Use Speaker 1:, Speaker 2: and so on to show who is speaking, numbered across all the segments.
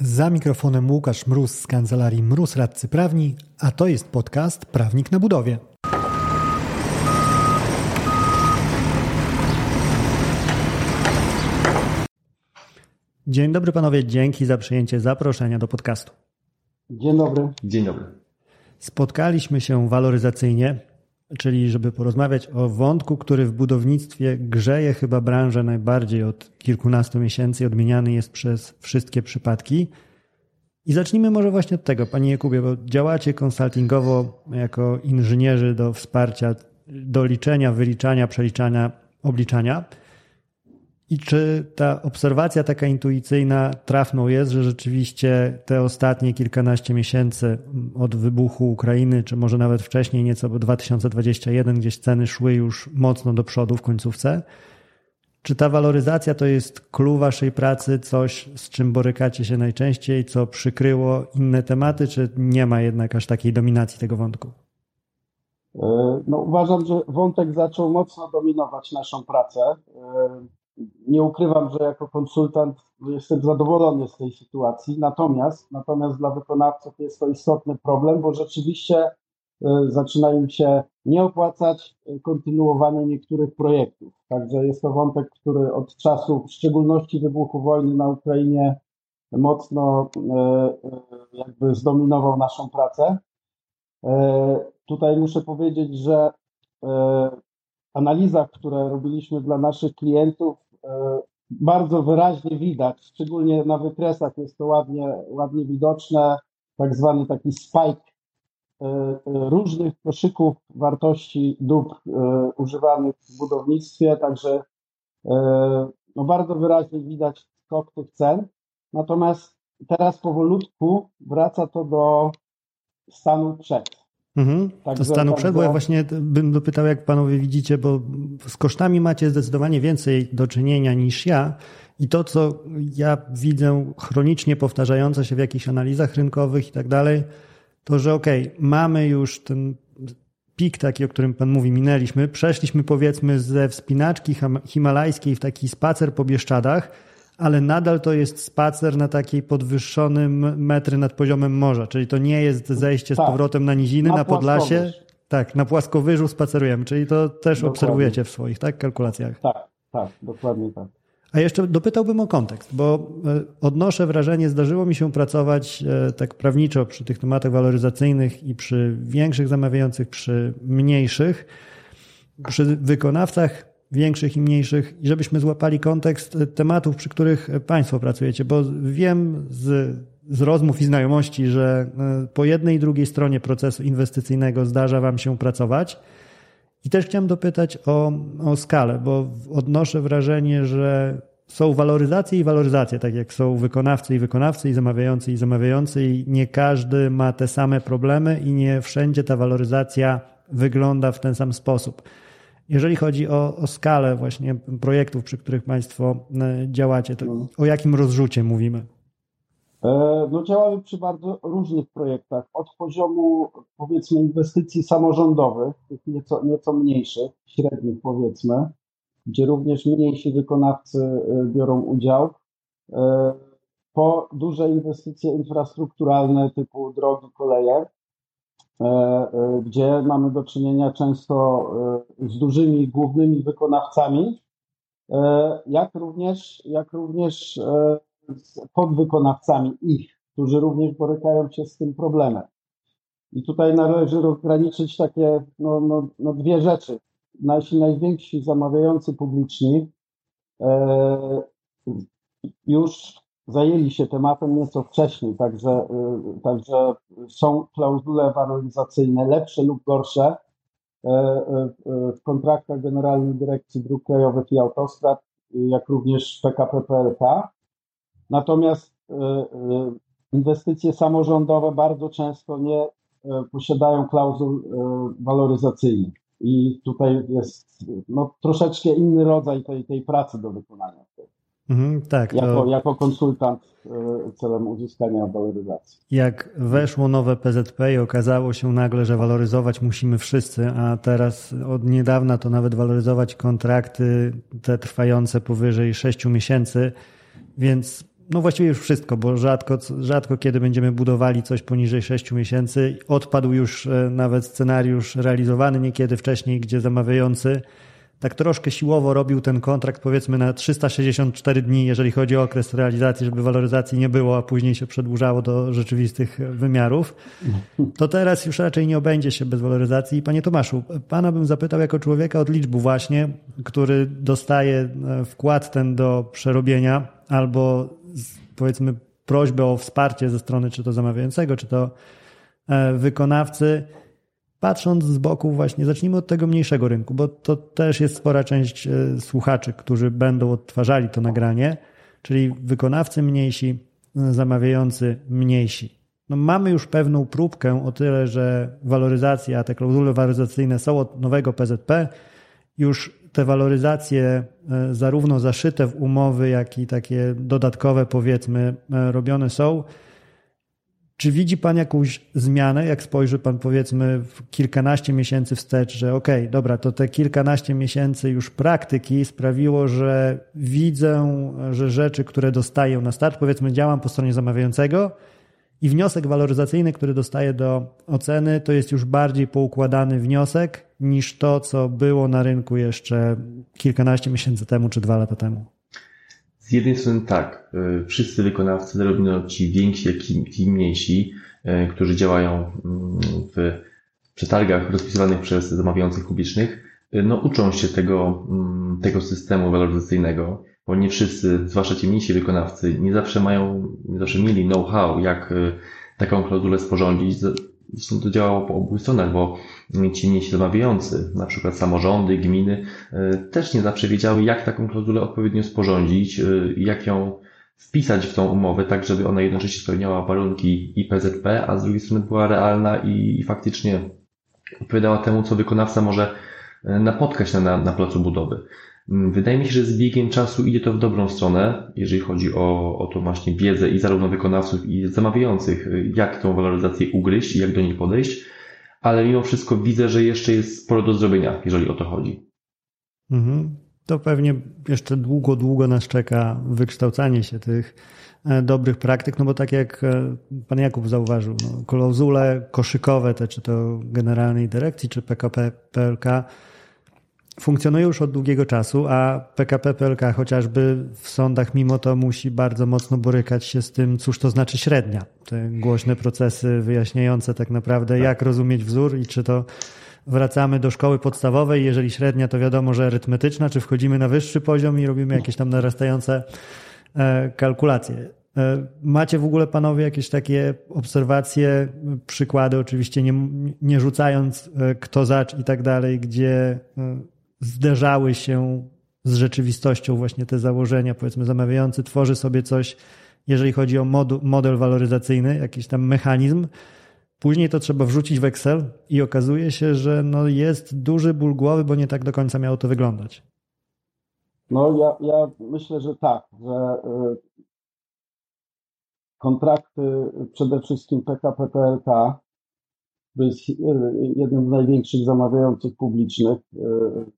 Speaker 1: Za mikrofonem Łukasz Mróz z kancelarii Mróz Radcy Prawni, a to jest podcast Prawnik na Budowie. Dzień dobry panowie, dzięki za przyjęcie zaproszenia do podcastu.
Speaker 2: Dzień dobry.
Speaker 3: Dzień dobry.
Speaker 1: Spotkaliśmy się waloryzacyjnie, czyli żeby porozmawiać o wątku, który w budownictwie grzeje chyba branżę najbardziej od kilkunastu miesięcy, odmieniany jest przez wszystkie przypadki. I zacznijmy może właśnie od tego, Panie Jakubie, bo działacie konsultingowo jako inżynierzy do wsparcia, do liczenia, wyliczania, przeliczania, obliczania. I czy ta obserwacja taka intuicyjna trafną jest, że rzeczywiście te ostatnie kilkanaście miesięcy od wybuchu Ukrainy, czy może nawet wcześniej, nieco bo 2021, gdzieś ceny szły już mocno do przodu w końcówce? Czy ta waloryzacja to jest clue waszej pracy, coś z czym borykacie się najczęściej, co przykryło inne tematy, czy nie ma jednak aż takiej dominacji tego wątku?
Speaker 2: E, no, uważam, że wątek zaczął mocno dominować naszą pracę. Nie ukrywam, że jako konsultant jestem zadowolony z tej sytuacji, natomiast, natomiast dla wykonawców jest to istotny problem, bo rzeczywiście e, zaczyna im się nie opłacać kontynuowanie niektórych projektów. Także jest to wątek, który od czasu, w szczególności wybuchu wojny na Ukrainie, mocno e, e, jakby zdominował naszą pracę. Tutaj muszę powiedzieć, że w analizach, które robiliśmy dla naszych klientów, bardzo wyraźnie widać, szczególnie na wykresach jest to ładnie, ładnie widoczne, tak zwany taki spike e, e, różnych koszyków wartości dóbr używanych w budownictwie, także no bardzo wyraźnie widać skok tych cen. Natomiast teraz powolutku wraca to do stanu przed.
Speaker 1: Mhm. to stanu przed, bo ja właśnie bym dopytał, jak panowie widzicie, bo z kosztami macie zdecydowanie więcej do czynienia niż ja. I to, co ja widzę chronicznie powtarzające się w jakichś analizach rynkowych i tak dalej, to że okej, okay, mamy już ten pik taki, o którym pan mówi, minęliśmy, przeszliśmy powiedzmy ze wspinaczki himalajskiej w taki spacer po Bieszczadach, ale nadal to jest spacer na takiej podwyższonym metry nad poziomem morza, czyli to nie jest zejście tak. z powrotem na niziny, na, na Podlasie. Tak, na płaskowyżu spacerujemy, czyli to też dokładnie. obserwujecie w swoich tak, kalkulacjach.
Speaker 2: Tak, tak, dokładnie tak.
Speaker 1: A jeszcze dopytałbym o kontekst, bo e, odnoszę wrażenie, zdarzyło mi się pracować e, tak prawniczo przy tych tematach waloryzacyjnych i przy większych zamawiających, przy mniejszych, przy wykonawcach większych i mniejszych, i żebyśmy złapali kontekst tematów, przy których Państwo pracujecie, bo wiem z, z rozmów i znajomości, że e, po jednej i drugiej stronie procesu inwestycyjnego zdarza Wam się pracować. I też chciałem dopytać o, o skalę, bo odnoszę wrażenie, że są waloryzacje i waloryzacje, tak jak są wykonawcy i wykonawcy, i zamawiający i zamawiający, i nie każdy ma te same problemy, i nie wszędzie ta waloryzacja wygląda w ten sam sposób. Jeżeli chodzi o, o skalę właśnie projektów, przy których Państwo e, działacie, to no. o jakim rozrzucie mówimy?
Speaker 2: E, no działamy przy bardzo różnych projektach, od poziomu powiedzmy inwestycji samorządowych, tych nieco, nieco mniejszych, średnich powiedzmy, gdzie również mniejsi wykonawcy e, biorą udział, po duże inwestycje infrastrukturalne typu drogi, koleje, gdzie mamy do czynienia często e, z dużymi głównymi wykonawcami, jak również, jak również z podwykonawcami ich, którzy również borykają się z tym problemem. I tutaj należy rozgraniczyć takie no, no, no dwie rzeczy. Nasi najwięksi zamawiający publiczni już zajęli się tematem nieco wcześniej, także, y, także są klauzule waloryzacyjne lepsze lub gorsze y, y, w kontraktach Generalnej Dyrekcji Dróg Krajowych i Autostrad, jak również PKP PLK. Natomiast inwestycje samorządowe bardzo często nie posiadają klauzul waloryzacyjnych. I tutaj jest no, troszeczkę inny rodzaj tej, tej pracy do wykonania.
Speaker 1: Mhm, tak.
Speaker 2: Jako, to... jako konsultant e, celem uzyskania waloryzacji.
Speaker 1: Jak weszło nowe PZP i okazało się nagle, że waloryzować musimy wszyscy, a teraz od niedawna to nawet waloryzować kontrakty te trwające powyżej 6 miesięcy, więc no właściwie już wszystko, bo rzadko, rzadko kiedy będziemy budowali coś poniżej 6 miesięcy. Odpadł już e, nawet scenariusz realizowany niekiedy wcześniej, gdzie zamawiający tak troszkę siłowo robił ten kontrakt powiedzmy na 364 dni, jeżeli chodzi o okres realizacji, żeby waloryzacji nie było, a później się przedłużało do rzeczywistych wymiarów, to teraz już raczej nie obędzie się bez waloryzacji. Panie Tomaszu, pana bym zapytał jako człowieka od liczbu właśnie, który dostaje e, wkład ten do przerobienia albo powiedzmy prośbę o wsparcie ze strony czy to zamawiającego, czy to e, wykonawcy, patrząc z boku właśnie, zacznijmy od tego mniejszego rynku, bo to też jest spora część e, słuchaczy, którzy będą odtwarzali to nagranie, czyli wykonawcy mniejsi, zamawiający mniejsi. No mamy już pewną próbkę o tyle, że waloryzacja, te klauzule waloryzacyjne są od nowego PZP. Już te waloryzacje e, zarówno zaszyte w umowy, jak i takie dodatkowe powiedzmy e, robione są. Czy widzi Pan jakąś zmianę, jak spojrzy Pan powiedzmy w kilkanaście miesięcy wstecz, że okej, okay, dobra, to te kilkanaście miesięcy już praktyki sprawiło, że widzę, że rzeczy, które dostaję na start, powiedzmy działam po stronie zamawiającego i wniosek waloryzacyjny, który dostaję do oceny, to jest już bardziej poukładany wniosek niż to, co było na rynku jeszcze kilkanaście miesięcy temu czy dwa lata temu.
Speaker 3: Z jednej strony tak, e, wszyscy wykonawcy, zarówno ci więksi, jak i mniejsi, e, którzy działają mm, w przetargach rozpisywanych przez zamawiających publicznych, e, no uczą się tego, mm, tego systemu waloryzacyjnego, bo nie wszyscy, zwłaszcza ci mniejsi wykonawcy, nie zawsze mają, nie zawsze mieli know-how, jak taką klauzulę sporządzić. Zresztą to działało po obu stronach, bo ci mniejsi zamawiający, na przykład samorządy, gminy, e, też nie zawsze wiedziały, jak taką klauzulę odpowiednio sporządzić, e, jak ją wpisać w tą umowę, tak żeby ona jednocześnie spełniała warunki IPZP, a z drugiej strony była realna i, i faktycznie odpowiadała temu, co wykonawca może e, napotkać na, na, na placu budowy. Mm, wydaje mi się, że z biegiem czasu idzie to w dobrą stronę, jeżeli chodzi o, o to właśnie wiedzę i zarówno wykonawców i zamawiających, jak tą waloryzację ugryźć i jak do niej podejść ale mimo wszystko widzę, że jeszcze jest sporo do zrobienia, jeżeli o to chodzi.
Speaker 1: Mhm. To pewnie jeszcze długo, długo nas czeka wykształcanie się tych e, dobrych praktyk, no bo tak jak e, pan Jakub zauważył, no, klauzule koszykowe, te czy to Generalnej Dyrekcji, czy PKP PLK, funkcjonuje już od długiego czasu, a PKP PLK chociażby w sądach mimo to musi bardzo mocno borykać się z tym, cóż to znaczy średnia. Te głośne procesy wyjaśniające tak naprawdę, tak. jak rozumieć wzór i czy to wracamy do szkoły podstawowej, jeżeli średnia to wiadomo, że arytmetyczna, czy wchodzimy na wyższy poziom i robimy jakieś tam narastające e, kalkulacje. E, macie w ogóle panowie jakieś takie obserwacje, przykłady, oczywiście nie, nie rzucając e, kto zacz i tak dalej, gdzie zderzały się z rzeczywistością właśnie te założenia, powiedzmy zamawiający tworzy sobie coś, jeżeli chodzi o modu, model waloryzacyjny, jakiś tam mechanizm, później to trzeba wrzucić w Excel i okazuje się, że no jest duży ból głowy, bo nie tak do końca miało to wyglądać.
Speaker 2: No ja, ja myślę, że tak, że y, kontrakty przede wszystkim PKP PLK to jest y, jednym z największych zamawiających publicznych y,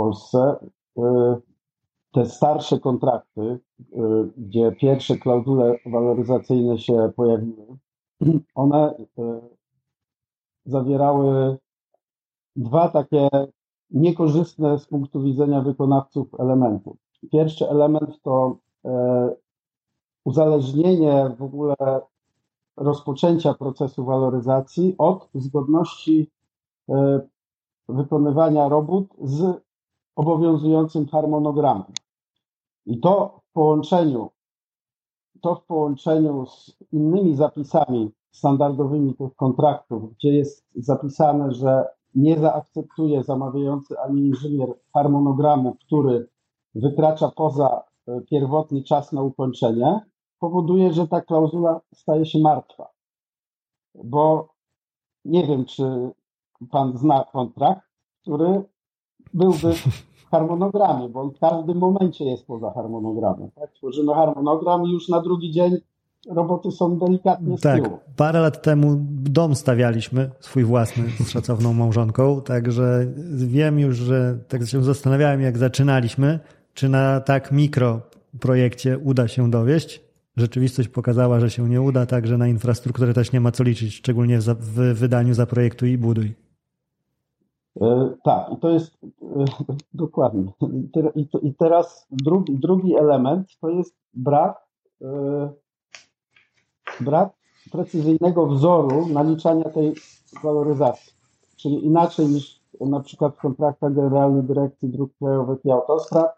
Speaker 2: Polsce y, te starsze kontrakty, y, gdzie pierwsze klauzule waloryzacyjne się pojawiły, one y, zawierały dwa takie niekorzystne z punktu widzenia wykonawców elementy. Pierwszy element to uzależnienie w ogóle rozpoczęcia procesu waloryzacji od zgodności wykonywania robót z obowiązującym harmonogramem. I to w połączeniu, to w połączeniu z innymi zapisami standardowymi tych kontraktów, gdzie jest zapisane, że nie zaakceptuje zamawiający ani inżynier harmonogramu, który wykracza poza e, pierwotny czas na ukończenie, powoduje, że ta klauzula staje się martwa. Bo nie wiem, czy pan zna kontrakt, który byłby w harmonogramie, bo on w każdym momencie jest poza harmonogramem. Tak? Tworzymy harmonogram i już na drugi dzień roboty są delikatnie z
Speaker 1: tak, tyłu. Parę lat temu dom stawialiśmy, swój własny, z szacowną małżonką, także wiem już, że tak się zastanawiałem, jak zaczynaliśmy, czy na tak mikro projekcie uda się dowieść. rzeczywistość pokazała, że się nie uda, także na infrastrukturę też nie ma co liczyć, szczególnie w, wydaniu zaprojektuj i buduj.
Speaker 2: E, tak, i to jest e, dokładnie. I, teraz drugi, drugi element to jest brak, e, brak precyzyjnego wzoru naliczania tej waloryzacji. Czyli inaczej niż na przykład w kontraktach Generalnej Dyrekcji Dróg Krajowych i Autostrad,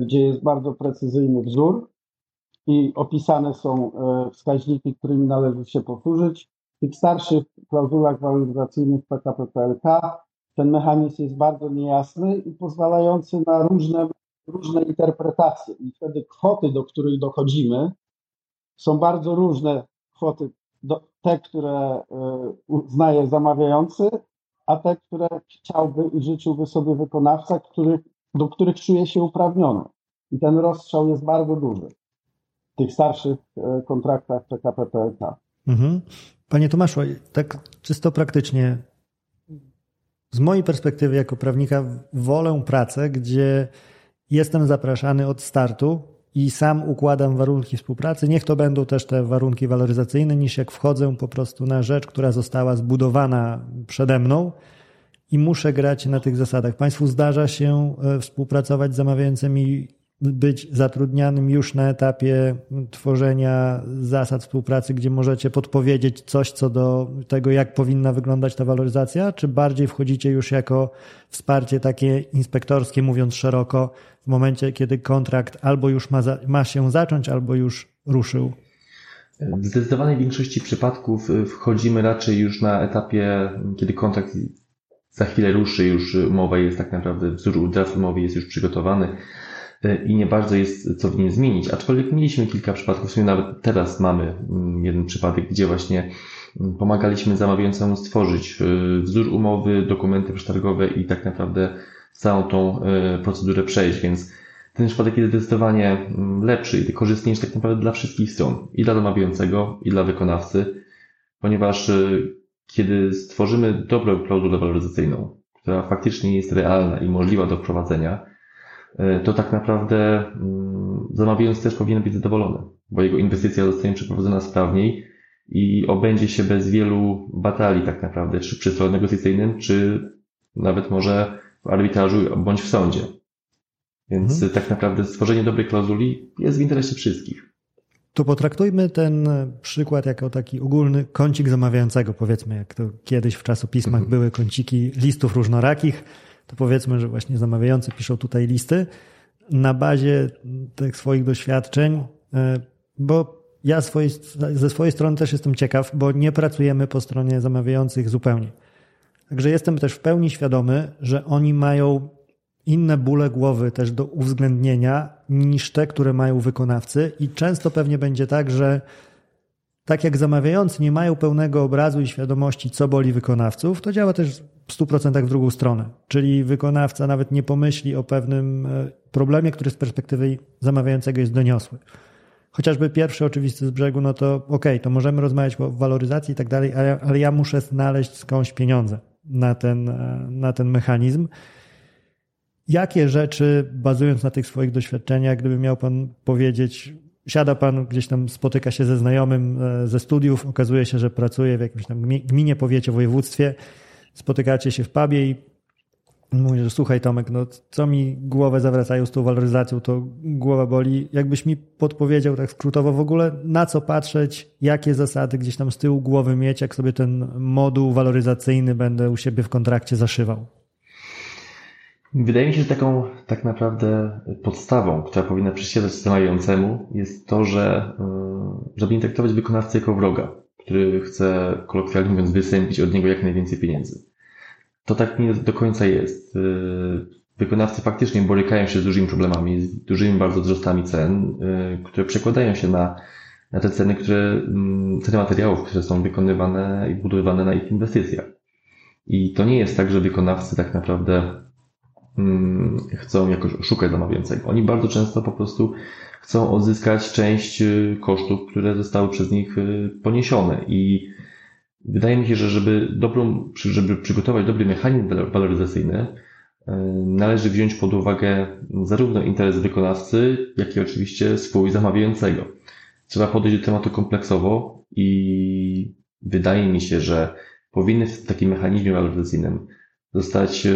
Speaker 2: gdzie jest bardzo precyzyjny wzór i opisane są wskaźniki, którymi należy się posłużyć. W tych starszych klauzulach waloryzacyjnych PKP PLK ten mechanizm jest bardzo niejasny i pozwalający na różne, różne interpretacje. I wtedy kwoty, do których dochodzimy, są bardzo różne kwoty. Do, te, które e, uznaje zamawiający, a te, które chciałby i życzyłby sobie wykonawca, który, do których czuje się uprawniony. I ten rozstrzał jest bardzo duży w tych starszych e, kontraktach PKP PLK. Mhm.
Speaker 1: Panie Tomaszu, tak czysto praktycznie, z mojej perspektywy jako prawnika wolę pracę, gdzie jestem zapraszany od startu i sam układam warunki współpracy. Niech to będą też te warunki waloryzacyjne, niż jak wchodzę po prostu na rzecz, która została zbudowana przede mną i muszę grać na tych zasadach. Państwu zdarza się e, współpracować z zamawiającymi być zatrudnianym już na etapie tworzenia zasad współpracy, gdzie możecie podpowiedzieć coś co do tego, jak powinna wyglądać ta waloryzacja, czy bardziej wchodzicie już jako wsparcie takie inspektorskie, mówiąc szeroko, w momencie, kiedy kontrakt albo już ma, za, ma się zacząć, albo już ruszył?
Speaker 3: W zdecydowanej większości przypadków y, wchodzimy raczej już na etapie, kiedy kontrakt za chwilę ruszy, już umowa jest tak naprawdę, wzór umowy jest już przygotowany i nie bardzo jest co w nim zmienić. Aczkolwiek mieliśmy kilka przypadków, w sumie nawet teraz mamy mm, jeden przypadek, gdzie właśnie mm, pomagaliśmy zamawiającemu stworzyć y, wzór umowy, dokumenty przetargowe i tak naprawdę całą tą y, procedurę przejść, więc ten przypadek jest zdecydowanie mm, lepszy i korzystniejszy tak naprawdę dla wszystkich stron, i dla zamawiającego, i dla wykonawcy, ponieważ kiedy stworzymy dobrą klauzulę waloryzacyjną, która faktycznie jest realna i możliwa do wprowadzenia, E, to tak naprawdę mm, zamawiając też powinien być zadowolony, bo jego inwestycja zostanie przeprowadzona sprawniej i obędzie się bez wielu batalii tak naprawdę, czy przy stole negocjacyjnym, czy nawet może w arbitrażu bądź w sądzie. Więc mhm. tak naprawdę stworzenie dobrej klauzuli jest w interesie wszystkich.
Speaker 1: To potraktujmy ten przykład jako taki ogólny kącik zamawiającego, powiedzmy, jak to kiedyś w czasopismach mhm. były kąciki listów różnorakich to powiedzmy, że właśnie zamawiający piszą tutaj listy na bazie tych swoich doświadczeń, e, bo ja ze swojej strony też jestem ciekaw, bo nie pracujemy po stronie zamawiających zupełnie. Także jestem też w pełni świadomy, że oni mają inne bóle głowy też do uwzględnienia niż te, które mają wykonawcy i często pewnie będzie tak, że tak jak zamawiający nie mają pełnego obrazu i świadomości, co boli wykonawców, to działa też w 100% w drugą stronę. Czyli wykonawca nawet nie pomyśli o pewnym e, problemie, który z perspektywy zamawiającego jest doniosły. Chociażby pierwszy oczywisty z brzegu, no to okej, okay, to możemy rozmawiać o waloryzacji i tak dalej, ale ja muszę znaleźć skądś pieniądze na ten, e, na ten mechanizm. Jakie rzeczy, bazując na tych swoich doświadczeniach, gdyby miał Pan powiedzieć, siada Pan gdzieś tam, spotyka się ze znajomym e, ze studiów, okazuje się, że pracuje w jakimś tam gminie, powiecie, województwie, spotykacie się w pubie i mówię, że słuchaj Tomek, no co mi głowę zawracają z tą waloryzacją, to głowa boli. Jakbyś mi podpowiedział tak skrótowo w ogóle, na co patrzeć, jakie zasady gdzieś tam z tyłu głowy mieć, jak sobie ten moduł waloryzacyjny będę u siebie w kontrakcie zaszywał.
Speaker 3: Wydaje mi się, że taką tak naprawdę podstawą, która powinna przysiadać zamawiającemu jest to, że e, żeby nie traktować wykonawcy jako wroga, który chce kolokwialnie mówiąc wysępić od niego jak najwięcej pieniędzy. To tak nie do końca jest. E, wykonawcy faktycznie borykają się z dużymi problemami, z dużymi bardzo wzrostami cen, e, które przekładają się na, na te ceny, które, mm, ceny materiałów, które są wykonywane i budowane na ich inwestycjach. I to nie jest tak, że wykonawcy tak naprawdę Mm, chcą jakoś oszukać zamawiającego. Oni bardzo często po prostu chcą odzyskać część y, kosztów, które zostały przez nich y, poniesione i wydaje mi się, że żeby dobrą, żeby przygotować dobry mechanizm waloryzacyjny, y, należy wziąć pod uwagę zarówno interes wykonawcy, jak i oczywiście swój zamawiającego. trzeba podejść do tematu kompleksowo i wydaje mi się, że powinny w takim mechanizmie waloryzacyjnym zostać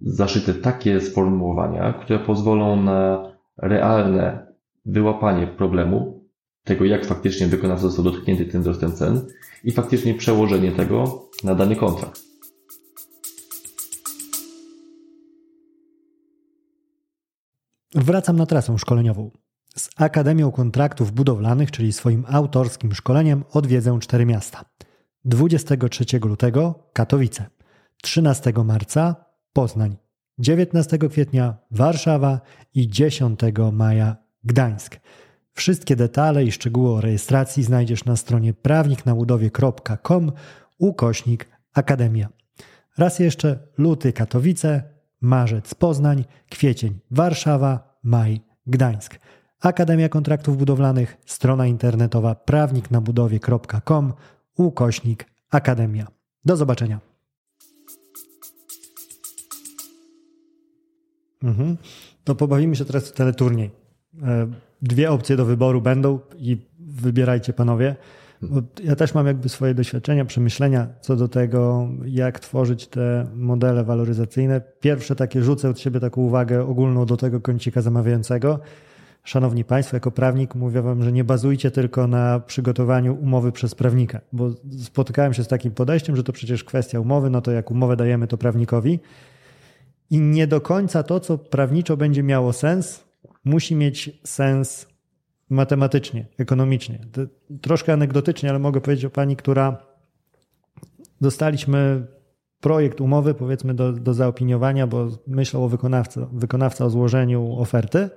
Speaker 3: zaszyte takie sformułowania, które pozwolą na realne wyłapanie problemu, tego jak faktycznie wykonawca został dotknięty tym wzrostem cen i faktycznie przełożenie tego na dany kontrakt.
Speaker 1: Wracam na trasę szkoleniową. Z Akademią Kontraktów Budowlanych, czyli swoim autorskim szkoleniem, odwiedzę cztery miasta. 23 lutego Katowice, 13 marca Poznań, 19 kwietnia Warszawa i 10 maja Gdańsk. Wszystkie detale i szczegóły o rejestracji znajdziesz na stronie prawniknabudowie.com ukośnik Akademia. Raz jeszcze luty Katowice, marzec Poznań, kwiecień Warszawa, maj Gdańsk. Akademia Kontraktów Budowlanych, strona internetowa prawniknabudowie.com ukośnik Akademia. Do zobaczenia. Mhm. To pobawimy się teraz w teleturniej. E, dwie opcje do wyboru będą i wybierajcie panowie. Ja też mam jakby swoje doświadczenia, przemyślenia co do tego, jak tworzyć te modele waloryzacyjne. Pierwsze takie rzucę od siebie taką uwagę ogólną do tego kącika zamawiającego. Szanowni Państwo, jako prawnik mówię Wam, że nie bazujcie tylko na przygotowaniu umowy przez prawnika, bo spotykałem się z takim podejściem, że to przecież kwestia umowy, no to jak umowę dajemy to prawnikowi i nie do końca to, co prawniczo będzie miało sens, musi mieć sens matematycznie, ekonomicznie. Troszkę anegdotycznie, ale mogę powiedzieć o pani, która dostaliśmy projekt umowy, powiedzmy, do, do zaopiniowania, bo myślał o wykonawcy, wykonawca o złożeniu oferty,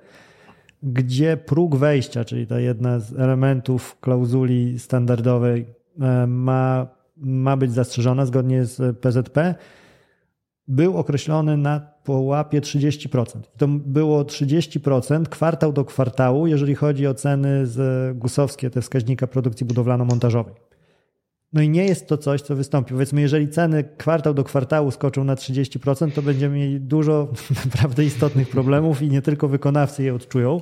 Speaker 1: gdzie próg wejścia, czyli ta jedna z elementów klauzuli standardowej, e, ma, ma być zastrzeżona zgodnie z PZP, był określony na połapie 30%. To było 30% kwartał do kwartału, jeżeli chodzi o ceny z gusowskie, te wskaźnika produkcji budowlano-montażowej. No i nie jest to coś, co wystąpi. Powiedzmy, jeżeli ceny kwartał do kwartału skoczą na 30%, to będziemy mieli dużo naprawdę istotnych problemów i nie tylko wykonawcy je odczują.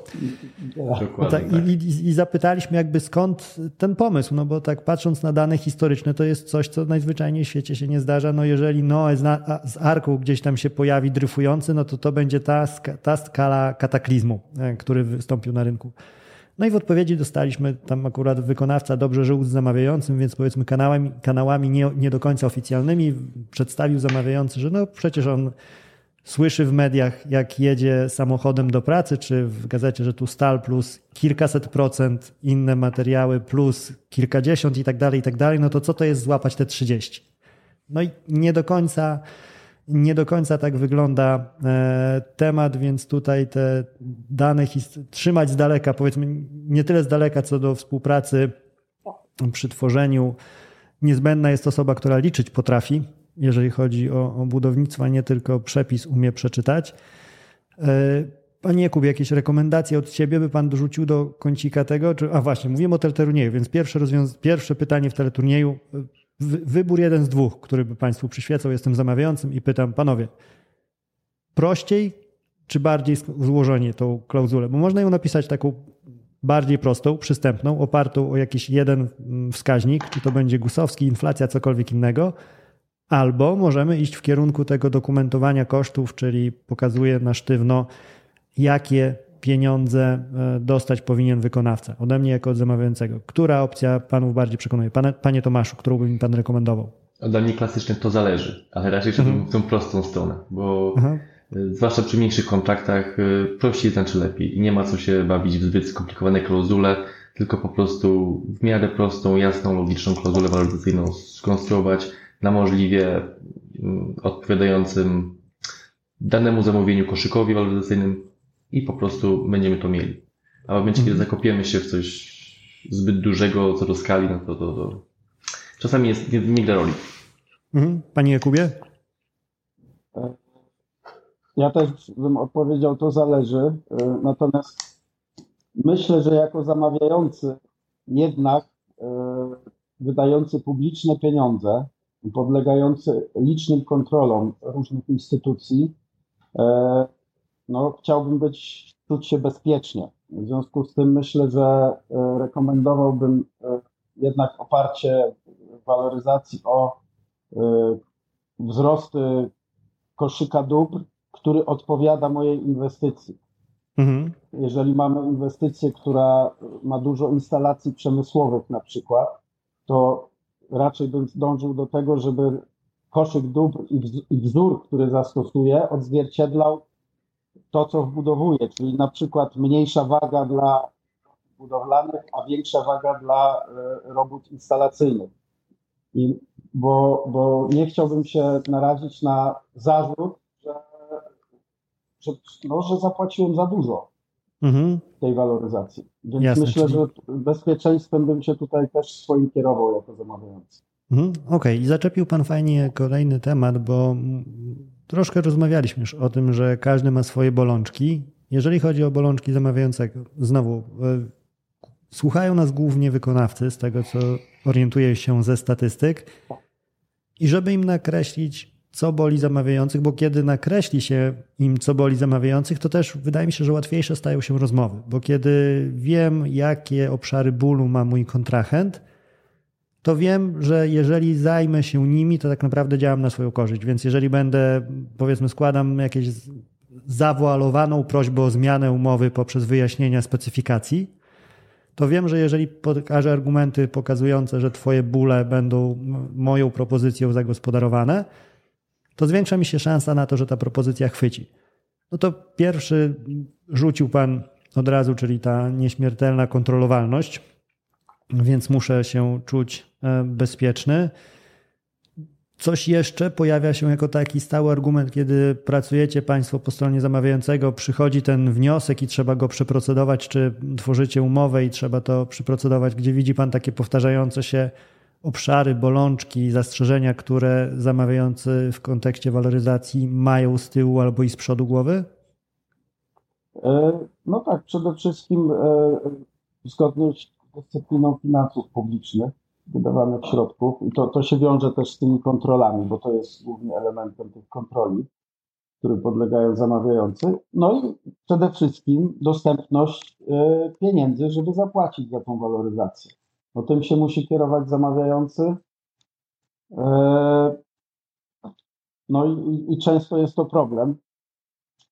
Speaker 3: Dokładnie, tak,
Speaker 1: tak. I, i, I, zapytaliśmy jakby skąd ten pomysł, no bo tak patrząc na dane historyczne, to jest coś, co najzwyczajniej w świecie się nie zdarza. No jeżeli Noe z, arką gdzieś tam się pojawi dryfujący, no to to będzie ta, ta skala kataklizmu, e, który wystąpił na rynku. No i w odpowiedzi dostaliśmy, tam akurat wykonawca dobrze żył z zamawiającym, więc powiedzmy kanałami, kanałami nie, nie do końca oficjalnymi przedstawił zamawiający, że no przecież on słyszy w mediach, jak jedzie samochodem do pracy, czy w gazecie, że tu stal plus kilkaset procent, inne materiały plus kilkadziesiąt i tak dalej, i tak dalej, no to co to jest złapać te 30? No i nie do końca nie do końca tak wygląda e, temat, więc tutaj te dane trzymać z daleka, powiedzmy nie tyle z daleka co do współpracy przy tworzeniu. Niezbędna jest osoba, która liczyć potrafi, jeżeli chodzi o, o budownictwo, a nie tylko przepis umie przeczytać. E, panie Jakub, jakieś rekomendacje od Ciebie by Pan dorzucił do kącika tego? Czy, a właśnie, mówimy o teleturnieju, więc pierwsze, rozwiąz- pierwsze pytanie w teleturnieju wybór jeden z dwóch, który by Państwu przyświecał. Jestem zamawiającym i pytam, panowie, prościej czy bardziej złożenie tą klauzulę? Bo można ją napisać taką bardziej prostą, przystępną, opartą o jakiś jeden mm, wskaźnik, czy to będzie gusowski, inflacja, cokolwiek innego, albo możemy iść w kierunku tego dokumentowania kosztów, czyli pokazuje na sztywno, jakie pieniądze e, dostać powinien wykonawca ode mnie jako od zamawiającego. Która opcja panów bardziej przekonuje? Panie, panie Tomaszu, którą by mi pan rekomendował?
Speaker 3: Dla mnie klasycznie to zależy, ale raczej szedłbym mhm. w tą prostą stronę, bo mhm. zwłaszcza przy mniejszych kontraktach e, prościej znaczy lepiej i nie ma co się bawić w zbyt skomplikowane klauzule, tylko po prostu w miarę prostą, jasną, logiczną klauzulę waloryzacyjną skonstruować na możliwie mm, odpowiadającym danemu zamówieniu koszykowi waloryzacyjnym i po prostu będziemy to mieli. A w momencie, kiedy mhm. zakopiemy się w coś zbyt dużego co do skali, no to, to, to czasami jest nie, nie gra roli.
Speaker 1: Mhm. Panie Jakubie?
Speaker 2: Ja też bym odpowiedział, to zależy. Natomiast myślę, że jako zamawiający jednak e, wydający publiczne pieniądze, podlegający licznym kontrolom różnych instytucji, e, no, chciałbym być, czuć się bezpiecznie. W związku z tym myślę, że e, rekomendowałbym e, jednak oparcie waloryzacji o e, wzrosty koszyka dóbr, który odpowiada mojej inwestycji. Mhm. Jeżeli mamy inwestycję, która ma dużo instalacji przemysłowych na przykład, to raczej bym dążył do tego, żeby koszyk dóbr i wzór, który zastosuję, odzwierciedlał to, co wbudowuję, czyli na przykład mniejsza waga dla budowlanych, a większa waga dla e, robót instalacyjnych. I bo, bo nie chciałbym się narazić na zarzut, że, że, no, że zapłaciłem za dużo mhm. tej waloryzacji. Więc Jasne, myślę, czyli... że bezpieczeństwem bym się tutaj też swoim kierował jako zamawiający.
Speaker 1: Mhm. Okej, okay. i zaczepił Pan fajnie kolejny temat, bo troszkę rozmawialiśmy już o tym, że każdy ma swoje bolączki. Jeżeli chodzi o bolączki zamawiającego, znowu e, słuchają nas głównie wykonawcy, z tego co orientuję się ze statystyk, i żeby im nakreślić, co boli zamawiających, bo kiedy nakreśli się im, co boli zamawiających, to też wydaje mi się, że łatwiejsze stają się rozmowy, bo kiedy wiem, jakie obszary bólu ma mój kontrahent, to wiem, że jeżeli zajmę się nimi, to tak naprawdę działam na swoją korzyść. Więc jeżeli będę, powiedzmy, składam jakieś zawoalowaną prośbę o zmianę umowy poprzez wyjaśnienia specyfikacji, to wiem, że jeżeli pokażę argumenty pokazujące, że Twoje bóle będą moją propozycją zagospodarowane, to zwiększa mi się szansa na to, że ta propozycja chwyci. No to pierwszy rzucił Pan od razu, czyli ta nieśmiertelna kontrolowalność, więc muszę się czuć e, bezpieczny. Coś jeszcze pojawia się jako taki stały argument, kiedy pracujecie Państwo po stronie zamawiającego, przychodzi ten wniosek i trzeba go przeprocedować, czy tworzycie umowę i trzeba to przeprocedować, gdzie widzi Pan takie powtarzające się obszary, bolączki, zastrzeżenia, które zamawiający w kontekście waloryzacji mają z tyłu albo i z przodu głowy?
Speaker 2: E, no tak, przede wszystkim e, zgodność dyscypliną finansów publicznych wydawanych środków i to, to się wiąże też z tymi kontrolami, bo to jest głównie elementem tych kontroli, którym podlegają zamawiający. No i przede wszystkim dostępność e, pieniędzy, żeby zapłacić za tą waloryzację. O tym się musi kierować zamawiający. E, no i, i często jest to problem,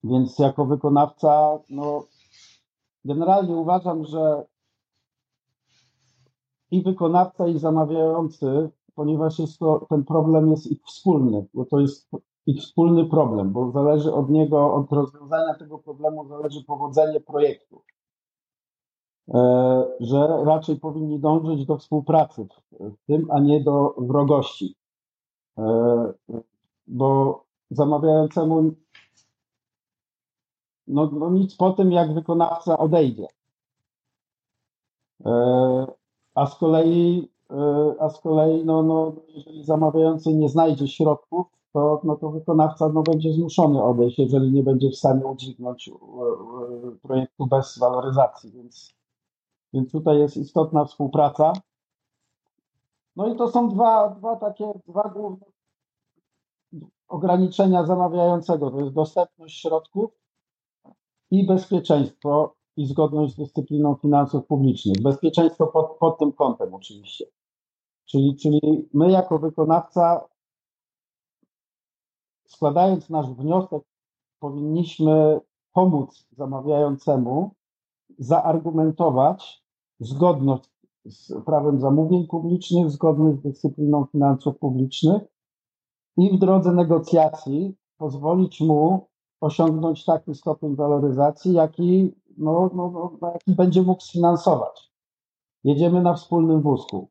Speaker 2: więc jako wykonawca, no generalnie uważam, że i wykonawca, i zamawiający, ponieważ jest to, ten problem jest ich wspólny, bo to jest ich wspólny problem, bo zależy od niego, od rozwiązania tego problemu zależy powodzenie projektu. E, że raczej powinni dążyć do współpracy w tym, a nie do wrogości. E, bo zamawiającemu no, no nic po tym, jak wykonawca odejdzie. A z kolei, e, a z kolei no, no, jeżeli zamawiający nie znajdzie środków, to, no, to wykonawca no, będzie zmuszony odejść, jeżeli nie będzie w stanie udźwignąć e, e, projektu bez waloryzacji. Więc, więc tutaj jest istotna współpraca. No i to są dwa, dwa takie, dwa główne ograniczenia zamawiającego. To jest dostępność środków i bezpieczeństwo i zgodność z dyscypliną finansów publicznych. Bezpieczeństwo pod, pod tym kątem oczywiście. Czyli, czyli my jako wykonawca, składając nasz wniosek, powinniśmy pomóc zamawiającemu zaargumentować zgodność z prawem zamówień publicznych, zgodność z dyscypliną finansów publicznych i w drodze negocjacji pozwolić mu osiągnąć taki stopień waloryzacji, jaki no, no, no, no, jaki będzie mógł sfinansować. Jedziemy na wspólnym wózku,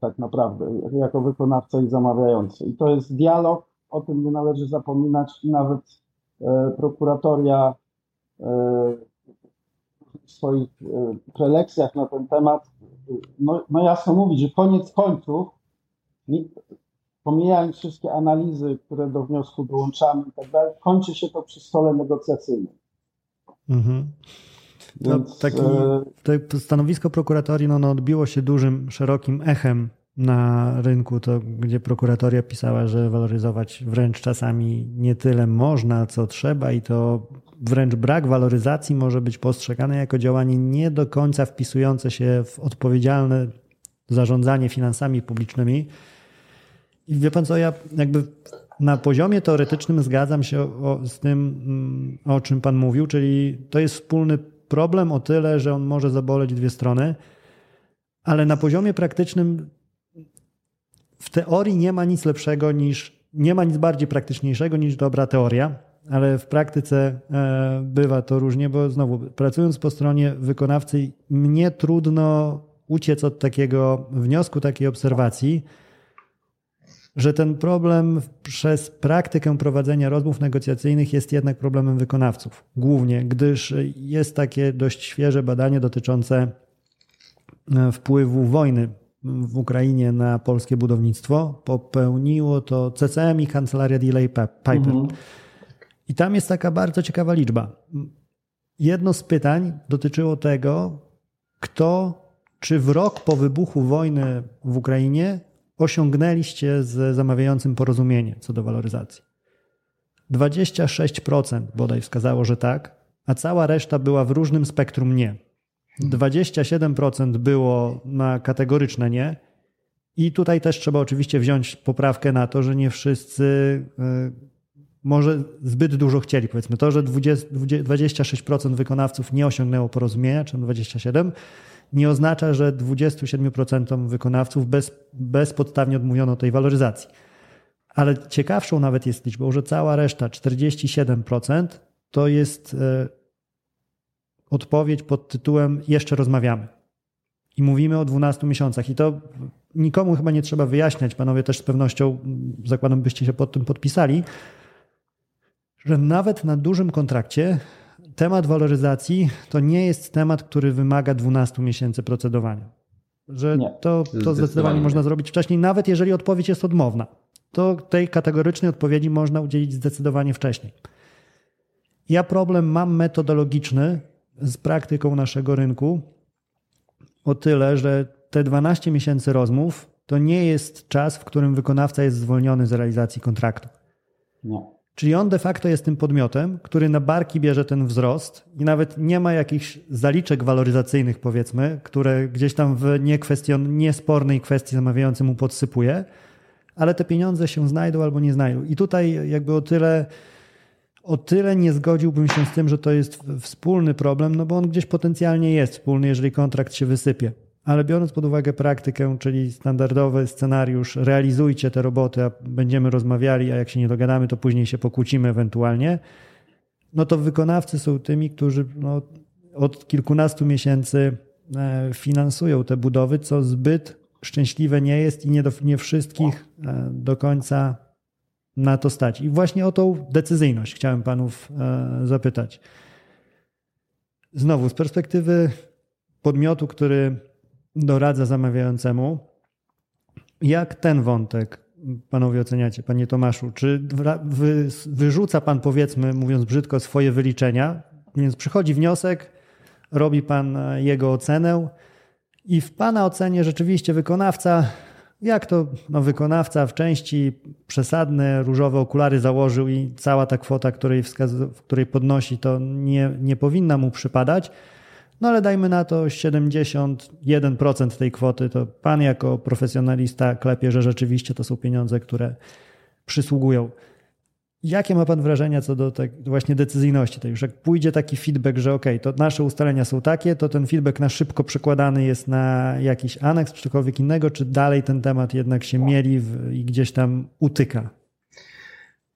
Speaker 2: tak naprawdę, jako wykonawca i zamawiający. I to jest dialog, o tym nie należy zapominać. Nawet e, prokuratoria e, w swoich e, prelekcjach na ten temat no, no jasno mówi, że koniec końców, pomijając wszystkie analizy, które do wniosku dołączamy i tak dalej, kończy się to przy stole negocjacyjnym. Mhm.
Speaker 1: Więc, taki, e, to stanowisko prokuratorii no, no, odbiło się dużym, szerokim echem na rynku, to gdzie prokuratoria pisała, że waloryzować wręcz czasami nie tyle można, co trzeba i to wręcz brak waloryzacji może być postrzegany jako działanie nie do końca wpisujące się w odpowiedzialne zarządzanie finansami publicznymi. I wie pan co, ja jakby na poziomie teoretycznym zgadzam się o, z tym, mm, o czym pan mówił, czyli to jest wspólny problem o tyle, że on może zaboleć dwie strony, ale na poziomie praktycznym w teorii nie ma nic lepszego niż, nie ma nic bardziej praktyczniejszego niż dobra teoria, ale w praktyce e, bywa to różnie, bo znowu pracując po stronie wykonawcy, mnie trudno uciec od takiego wniosku, takiej obserwacji, że ten problem przez praktykę prowadzenia rozmów negocjacyjnych jest jednak problemem wykonawców. Głównie, gdyż jest takie dość świeże badanie dotyczące e, wpływu wojny w Ukrainie na polskie budownictwo. Popełniło to CCM i kancelaria Delay Piper. Mhm. I tam jest taka bardzo ciekawa liczba. Jedno z pytań dotyczyło tego, kto, czy w rok po wybuchu wojny w Ukrainie osiągnęliście z zamawiającym porozumienie co do waloryzacji. 26% bodaj wskazało, że tak, a cała reszta była w różnym spektrum nie. 27% było na kategoryczne nie. I tutaj też trzeba oczywiście wziąć poprawkę na to, że nie wszyscy y, może zbyt dużo chcieli. Powiedzmy to, że 20, 26% wykonawców nie osiągnęło porozumienia, czy 27%, nie oznacza, że 27% wykonawców bez, bezpodstawnie odmówiono tej waloryzacji. Ale ciekawszą nawet jest liczbą, że cała reszta, 47%, to jest e, odpowiedź pod tytułem jeszcze rozmawiamy. I mówimy o 12 miesiącach. I to nikomu chyba nie trzeba wyjaśniać, panowie też z pewnością, zakładam, byście się pod tym podpisali, że nawet na dużym kontrakcie temat waloryzacji to nie jest temat, który wymaga 12 miesięcy procedowania. Że nie, to, to zdecydowanie można zrobić wcześniej, nawet jeżeli odpowiedź jest odmowna. To tej kategorycznej odpowiedzi można udzielić zdecydowanie wcześniej. Ja problem mam metodologiczny z praktyką naszego rynku o tyle, że te 12 miesięcy rozmów to nie jest czas, w którym wykonawca jest zwolniony z realizacji kontraktu. Nie. Czyli on de facto jest tym podmiotem, który na barki bierze ten wzrost i nawet nie ma jakichś zaliczek waloryzacyjnych, powiedzmy, które gdzieś tam w niekwestion, niespornej kwestii zamawiający mu podsypuje, ale te pieniądze się znajdą albo nie znajdą. I tutaj jakby o tyle, o tyle nie zgodziłbym się z tym, że to jest wspólny problem, no bo on gdzieś potencjalnie jest wspólny, jeżeli kontrakt się wysypie ale biorąc pod uwagę praktykę, czyli standardowy scenariusz, realizujcie te roboty, a będziemy rozmawiali, a jak się nie dogadamy, to później się pokłócimy ewentualnie, no to wykonawcy są tymi, którzy no, od kilkunastu miesięcy e, finansują te budowy, co zbyt szczęśliwe nie jest i nie, do, nie wszystkich e, do końca na to stać. I właśnie o tą decyzyjność chciałem panów e, zapytać. Znowu, z perspektywy podmiotu, który doradza zamawiającemu. Jak ten wątek panowie oceniacie, panie Tomaszu? Czy wy, wyrzuca pan, powiedzmy, mówiąc brzydko, swoje wyliczenia, więc przychodzi wniosek, robi pan jego ocenę i w pana ocenie rzeczywiście wykonawca, jak to no, wykonawca w części przesadne różowe okulary założył i cała ta kwota, której, wskaz- której podnosi, to nie, nie powinna mu przypadać, no ale dajmy na to 71% tej kwoty, to pan jako profesjonalista klepie, że rzeczywiście to są pieniądze, które przysługują. Jakie ma pan wrażenia co do tej właśnie decyzyjności? Już jak pójdzie taki feedback, że ok, to nasze ustalenia są takie, to ten feedback na szybko przekładany jest na jakiś aneks czy cokolwiek innego, czy dalej ten temat jednak się mieli i gdzieś tam utyka?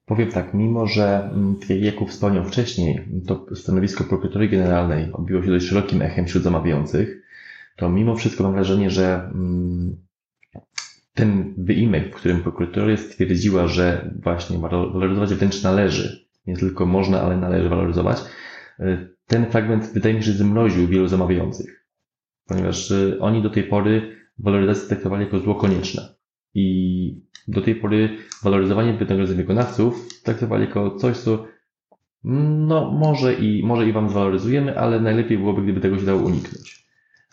Speaker 3: Powiem tak, mimo że, mm, jak Jakub wspomniał wcześniej, to stanowisko prokuratorii generalnej odbiło się dość szerokim echem wśród zamawiających, to mimo wszystko mam wrażenie, że mm, ten wyimek, w którym prokuratoria stwierdziła, że właśnie waloryzować wręcz należy, nie tylko można, ale należy waloryzować, y, ten fragment wydaje mi się, zmroził wielu zamawiających, ponieważ y, oni do tej pory waloryzację traktowali jako zło konieczne. I do tej pory waloryzowanie wynagrodzeń wykonawców traktowali jako coś, co no może i, może i Wam zwaloryzujemy, ale najlepiej byłoby, gdyby tego się dało uniknąć.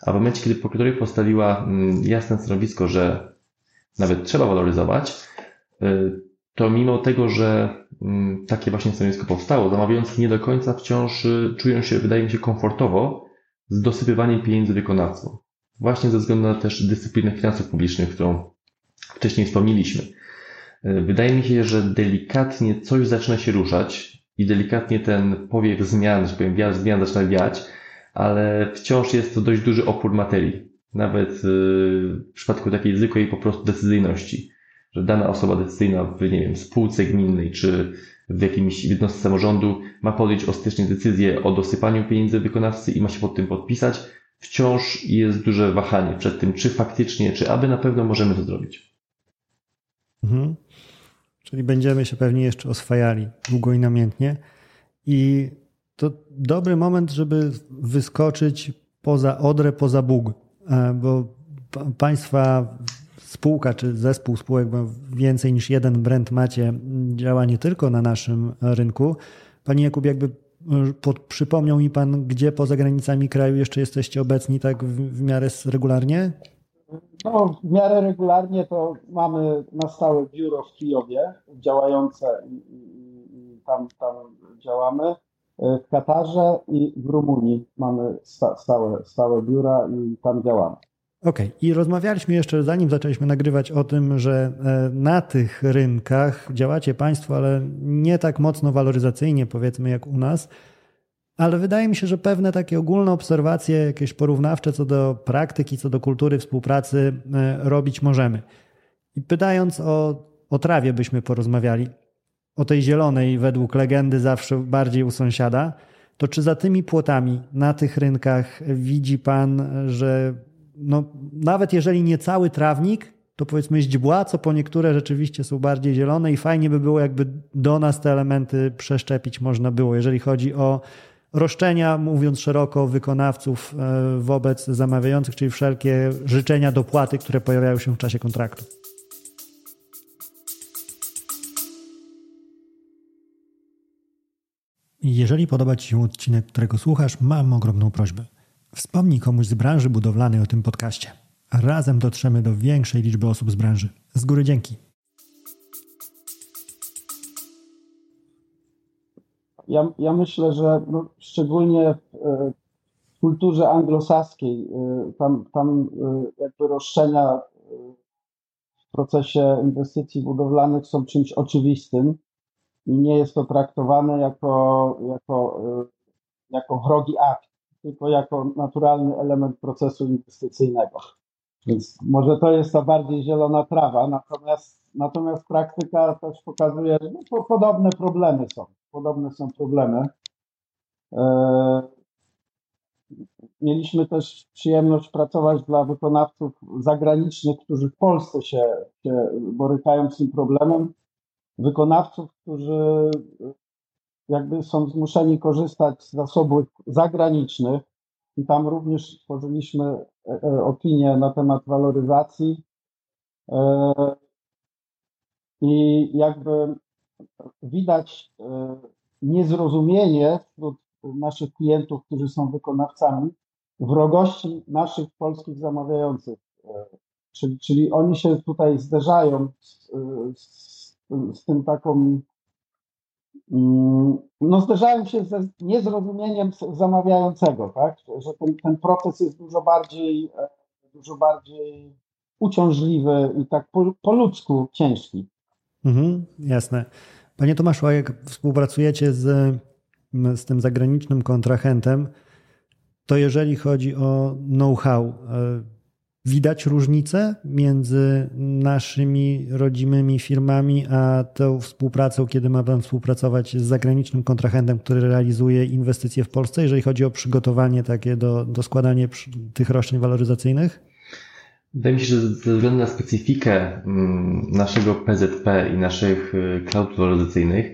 Speaker 3: A w momencie, kiedy prokuratura postawiła mm, jasne stanowisko, że nawet trzeba waloryzować, y, to mimo tego, że mm, takie właśnie stanowisko powstało, zamawiający nie do końca wciąż y, czują się, wydaje mi się, komfortowo z dosypywaniem pieniędzy wykonawcom. Właśnie ze względu na też dyscyplinę finansów publicznych, którą wcześniej wspomnieliśmy. Y, wydaje mi się, że delikatnie coś zaczyna się ruszać i delikatnie ten powiew zmian, że powiem, wiatr zmian zaczyna wiać, ale wciąż jest to dość duży opór materii. Nawet y, w przypadku takiej zwykłej po prostu decyzyjności że dana osoba decyzyjna w, nie wiem, spółce gminnej czy w jakimś jednostce samorządu ma podjąć ostatecznie decyzję o dosypaniu pieniędzy wykonawcy i ma się pod tym podpisać, wciąż jest duże wahanie przed tym, czy faktycznie, czy aby na pewno możemy to zrobić.
Speaker 1: Mhm. Czyli będziemy się pewnie jeszcze oswajali długo i namiętnie. I to dobry moment, żeby wyskoczyć poza Odrę, poza Bóg, e, bo państwa spółka czy zespół spółek, bo więcej niż jeden brand macie, działa nie tylko na naszym rynku. Panie Jakub, jakby pod, przypomniał mi Pan, gdzie poza granicami kraju jeszcze jesteście obecni tak w, w miarę regularnie?
Speaker 2: No, w miarę regularnie to mamy na stałe biuro w Kijowie działające i, tam, tam działamy. E, w Katarze i w Rumunii mamy sta, stałe, stałe biura i tam działamy.
Speaker 1: Okej, okay. i rozmawialiśmy jeszcze, zanim zaczęliśmy nagrywać o tym, że e, na tych rynkach działacie Państwo, ale nie tak mocno waloryzacyjnie, powiedzmy, jak u nas. Ale wydaje mi się, że pewne takie ogólne obserwacje, jakieś porównawcze co do praktyki, co do kultury współpracy e, robić możemy. I pytając o, o trawie, byśmy porozmawiali, o tej zielonej, według legendy, zawsze bardziej u sąsiada. To czy za tymi płotami na tych rynkach widzi Pan, że no, nawet jeżeli nie cały trawnik, to powiedzmy źdźbła, co po niektóre rzeczywiście są bardziej zielone i fajnie by było jakby do nas te elementy przeszczepić można było, jeżeli chodzi o roszczenia, mówiąc szeroko, wykonawców e, wobec zamawiających, czyli wszelkie życzenia dopłaty, które pojawiają się w czasie kontraktu. Jeżeli podoba Ci się odcinek, którego słuchasz, mam ogromną prośbę. Wspomnij komuś z branży budowlanej o tym podcaście. Razem dotrzemy do większej liczby osób z branży. Z góry dzięki.
Speaker 2: Ja, ja myślę, że no, szczególnie w, e, kulturze anglosaskiej e, tam, tam e, jakby roszczenia w procesie inwestycji budowlanych są czymś oczywistym i nie jest to traktowane jako, jako, jako wrogi akt tylko jako naturalny element procesu inwestycyjnego. Więc może to jest ta bardziej zielona trawa, natomiast, natomiast praktyka też pokazuje, że no, podobne problemy są. Podobne są problemy. E, mieliśmy też przyjemność pracować dla wykonawców zagranicznych, którzy w Polsce się, się borykają z tym problemem. Wykonawców, którzy jakby są zmuszeni korzystać z zasobów zagranicznych i tam również tworzyliśmy e, e, opinię na temat waloryzacji i jakby widać niezrozumienie wśród naszych klientów, którzy są wykonawcami, wrogości naszych polskich zamawiających. Czyli, czyli oni się tutaj zderzają z, z, z tym taką Mm, no zderzałem się ze niezrozumieniem zamawiającego, tak? że ten, ten proces jest dużo bardziej, e, dużo bardziej uciążliwy i tak po, po ludzku ciężki.
Speaker 1: Mhm, jasne. Panie Tomaszu, a jak współpracujecie z, z tym zagranicznym kontrahentem, to jeżeli chodzi o know-how, e, Widać różnicę między naszymi rodzimymi firmami, a tą współpracą, kiedy ma Pan współpracować z zagranicznym kontrahentem, który realizuje inwestycje w Polsce, jeżeli chodzi o przygotowanie takie do, do składania tych roszczeń waloryzacyjnych?
Speaker 3: Wydaje mi się, że ze względu na specyfikę mm, naszego PZP i naszych y, cloud waloryzacyjnych,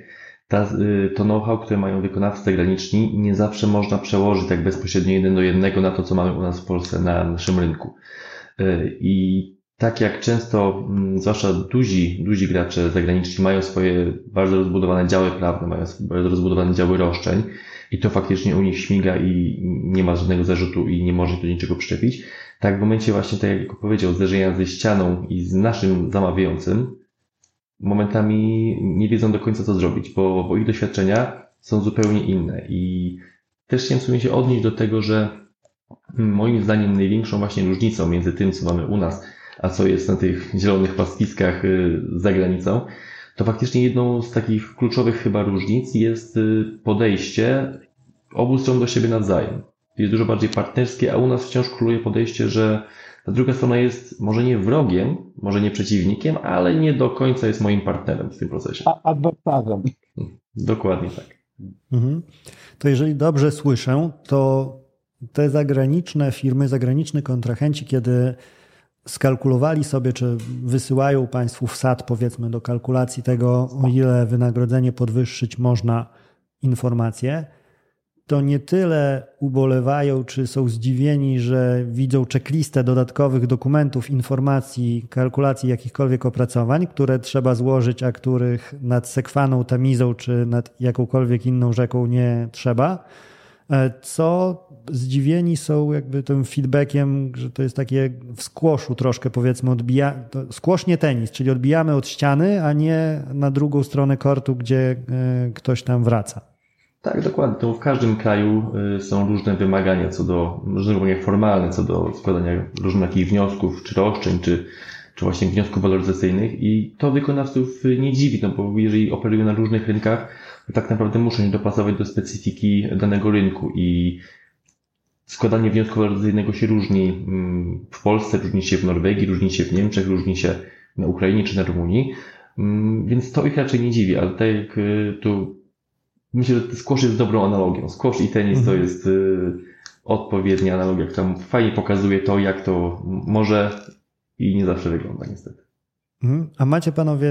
Speaker 3: y, to know-how, które mają wykonawcy zagraniczni, nie zawsze można przełożyć tak bezpośrednio jeden do jednego na to, co mamy u nas w Polsce na naszym rynku. E, I tak jak często, mm, zwłaszcza duzi, duzi gracze zagraniczni mają swoje bardzo rozbudowane działy prawne, mają bardzo rozbudowane działy roszczeń i to faktycznie u nich śmiga i nie ma żadnego zarzutu i nie może do niczego przyczepić. Tak w momencie właśnie, tak jak powiedział, zderzenia ze ścianą i z naszym zamawiającym, momentami nie wiedzą do końca, co zrobić, bo, bo ich doświadczenia są zupełnie inne. I też chciałem sobie się odnieść do tego, że moim zdaniem największą właśnie różnicą między tym, co mamy u nas, a co jest na tych zielonych pastwiskach y, za granicą, to faktycznie jedną z takich kluczowych chyba różnic jest y, podejście obu stron do siebie nawzajem. Jest dużo bardziej partnerskie, a u nas wciąż króluje podejście, że ta druga strona jest może nie wrogiem, może nie przeciwnikiem, ale nie do końca jest moim partnerem w tym procesie.
Speaker 2: A adwersarzem.
Speaker 3: Dokładnie tak. Mhm.
Speaker 1: To jeżeli dobrze słyszę, to te zagraniczne firmy, zagraniczni kontrahenci, kiedy skalkulowali sobie, czy wysyłają Państwu wsad, powiedzmy, do kalkulacji tego, o ile wynagrodzenie podwyższyć można informacje, to nie tyle ubolewają, czy są zdziwieni, że widzą checklistę dodatkowych dokumentów, informacji, kalkulacji jakichkolwiek opracowań, które trzeba złożyć, a których nad Sekwaną, Tamizą czy nad jakąkolwiek inną rzeką nie trzeba, e, co zdziwieni są jakby tym feedbackiem, że to jest takie w skłoszu troszkę powiedzmy odbija, skłosz nie tenis, czyli odbijamy od ściany, a nie na drugą stronę kortu, gdzie e, ktoś tam wraca.
Speaker 3: Tak, dokładnie. To w każdym kraju y, są różne wymagania co do, różne wymagania formalne co do składania różnych takich wniosków, czy roszczeń, czy, czy właśnie wniosków waloryzacyjnych i to wykonawców nie dziwi, no bo jeżeli operują na różnych rynkach, to tak naprawdę muszą się dopasować do specyfiki danego rynku i składanie wniosku waloryzacyjnego się różni mm, w Polsce, różni się w Norwegii, różni się w Niemczech, różni się na Ukrainie czy na Rumunii, mm, więc to ich raczej nie dziwi, ale tak jak y, tu Myślę, że squash jest dobrą analogią. Squash i tenis mhm. to jest y, odpowiednia analogia, która fajnie pokazuje to, jak to może i nie zawsze wygląda niestety.
Speaker 1: Mhm. A macie panowie,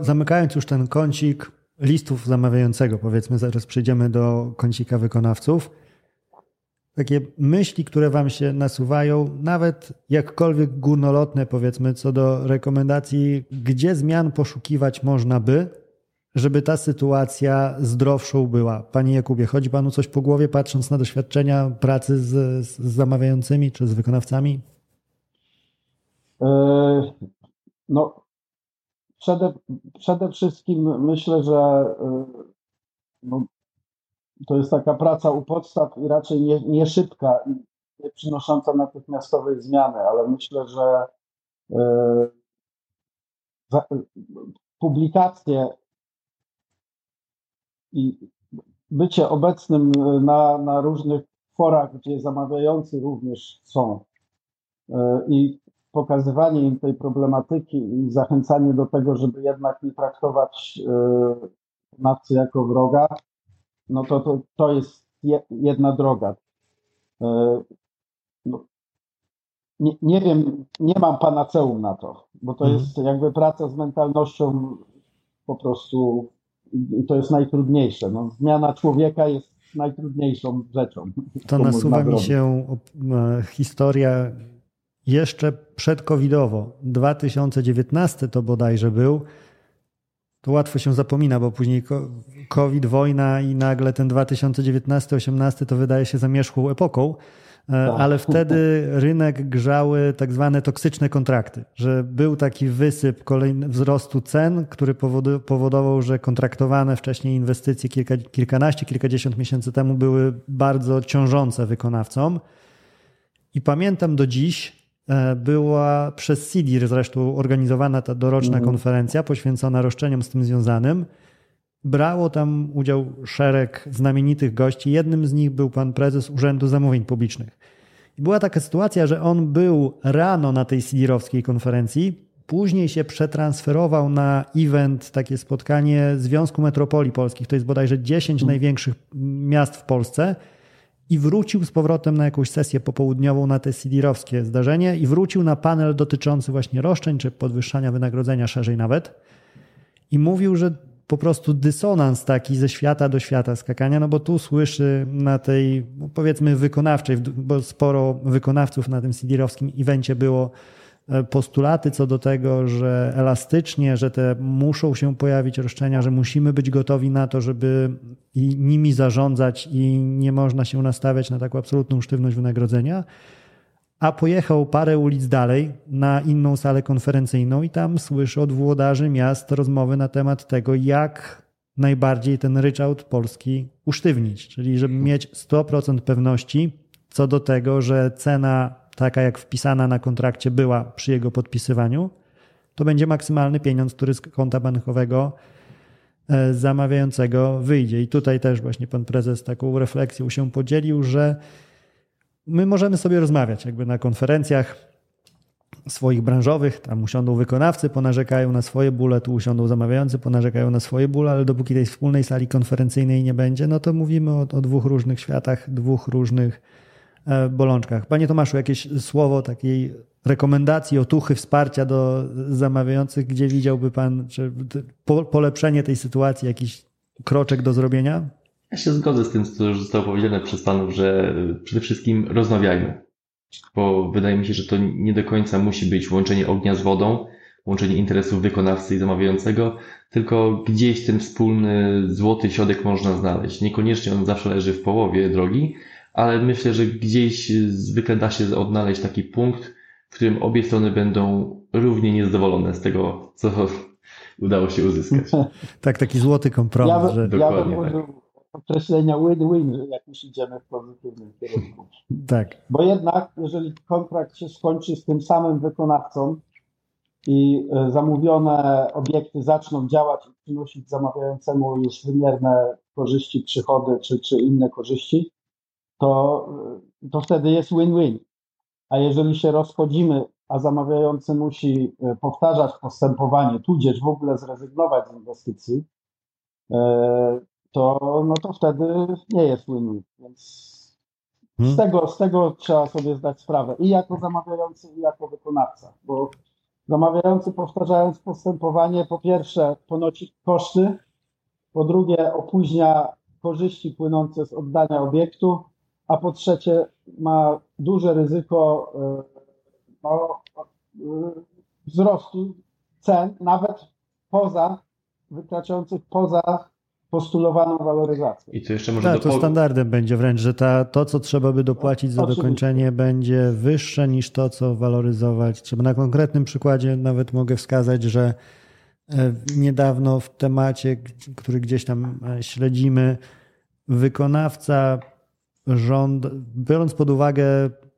Speaker 1: zamykając już ten kącik listów zamawiającego, powiedzmy, zaraz przejdziemy do kącika wykonawców, takie myśli, które wam się nasuwają, nawet jakkolwiek górnolotne, powiedzmy, co do rekomendacji, gdzie zmian poszukiwać można by, żeby ta sytuacja zdrowszą była. Panie Jakubie, chodzi Panu coś po głowie, patrząc na doświadczenia pracy z, z zamawiającymi czy z wykonawcami?
Speaker 2: E, no, przede, przede wszystkim myślę, że e, no, to jest taka praca u podstaw i raczej nie, nie szybka nie przynosząca natychmiastowej zmiany, ale myślę, że e, publikacje i bycie obecnym e, na, na różnych forach, gdzie zamawiający również są e, i pokazywanie im tej problematyki i zachęcanie do tego, żeby jednak nie traktować nafcy jako wroga, no to, to, to jest jedna droga. E, no, nie, nie wiem, nie mam panaceum na to, bo to mhm. jest jakby praca z mentalnością po prostu to jest najtrudniejsze. No, zmiana człowieka jest najtrudniejszą rzeczą.
Speaker 1: To nasuwa mi się e, historia jeszcze przedcovidowo. 2019 to bodajże był. To łatwo się zapomina, bo później COVID, wojna i nagle ten 2019-18 to wydaje się zamierzchłą epoką. E, tak. ale wtedy rynek grzały tak zwane toksyczne kontrakty, że był taki wysyp kolejny wzrostu cen, który powodował, że kontraktowane wcześniej inwestycje kilka, kilkanaście, kilkadziesiąt miesięcy temu były bardzo ciążące wykonawcom. I pamiętam do dziś, e, była przez CIDIR zresztą organizowana ta doroczna mhm. konferencja poświęcona roszczeniom z tym związanym. Brało tam udział szereg znamienitych gości. Jednym z nich był pan prezes Urzędu Zamówień Publicznych. I była taka sytuacja, że on był rano na tej Sidirowskiej konferencji, później się przetransferował na event, takie spotkanie Związku Metropolii Polskich, to jest bodajże 10 hmm. największych miast w Polsce i wrócił z powrotem na jakąś sesję popołudniową na te Sidirowskie zdarzenie i wrócił na panel dotyczący właśnie roszczeń czy podwyższania wynagrodzenia szerzej nawet. I mówił, że po prostu dysonans taki ze świata do świata skakania, no bo tu słyszy na tej, no powiedzmy, wykonawczej, bo sporo wykonawców na tym CD-owskim evencie było e, postulaty co do tego, że elastycznie, że te muszą się pojawić roszczenia, że musimy być gotowi na to, żeby nimi zarządzać i nie można się nastawiać na taką absolutną sztywność wynagrodzenia. A pojechał parę ulic dalej na inną salę konferencyjną i tam słyszy od włodarzy miast rozmowy na temat tego, jak najbardziej ten ryczałt polski usztywnić. Czyli żeby mieć 100% pewności co do tego, że cena taka jak wpisana na kontrakcie była przy jego podpisywaniu, to będzie maksymalny pieniądz, który z konta bankowego e, zamawiającego wyjdzie. I tutaj też właśnie pan prezes taką refleksją się podzielił, że my możemy sobie rozmawiać jakby na konferencjach swoich branżowych, tam usiądą wykonawcy, ponarzekają na swoje bóle, tu usiądą zamawiający, ponarzekają na swoje bóle, ale dopóki tej wspólnej sali konferencyjnej nie będzie, no to mówimy o, o dwóch różnych światach, dwóch różnych e, bolączkach. Panie Tomaszu, jakieś słowo takiej rekomendacji, otuchy, wsparcia do zamawiających, gdzie widziałby Pan czy polepszenie tej sytuacji, jakiś kroczek do zrobienia?
Speaker 3: Ja się zgodzę z tym, co już zostało powiedziane przez Panów, że przede wszystkim rozmawiajmy, bo wydaje mi się, że to nie do końca musi być łączenie ognia z wodą, łączenie interesów wykonawcy i zamawiającego, tylko gdzieś ten wspólny złoty środek można znaleźć. Niekoniecznie on zawsze leży w połowie drogi, ale myślę, że gdzieś zwykle da się odnaleźć taki punkt, w którym obie strony będą równie niezadowolone z tego, co udało się uzyskać.
Speaker 1: tak, taki złoty kompromis. Ja,
Speaker 2: że... ja bym użył określenia win-win, jak już idziemy w pozytywnym kierunku.
Speaker 1: Tak.
Speaker 2: Bo jednak, jeżeli kontrakt się skończy z tym samym wykonawcą i e, zamówione obiekty zaczną działać i przynosić zamawiającemu już wymierne korzyści, przychody czy, czy inne korzyści, to, e, to wtedy jest win-win. A jeżeli się rozchodzimy, a zamawiający musi e, powtarzać postępowanie, tudzież w ogóle zrezygnować z inwestycji, to, no to wtedy nie jest win-win. Więc z hmm. tego, z tego trzeba sobie zdać sprawę i jako zamawiający, i jako wykonawca, bo zamawiający powtarzając postępowanie, po pierwsze ponosi koszty, po drugie opóźnia korzyści płynące z oddania obiektu, a po trzecie ma duże ryzyko e, no, e, wzrostu cen, nawet poza, wykraczających poza postulowaną waloryzację.
Speaker 1: I to jeszcze może tak, to standardem będzie wręcz, że ta, to, co trzeba by dopłacić za Oczywiście. dokończenie, będzie wyższe niż to, co waloryzować. Trzeba na konkretnym przykładzie nawet mogę wskazać, że e, niedawno w temacie, który gdzieś tam śledzimy, wykonawca rząd, biorąc pod uwagę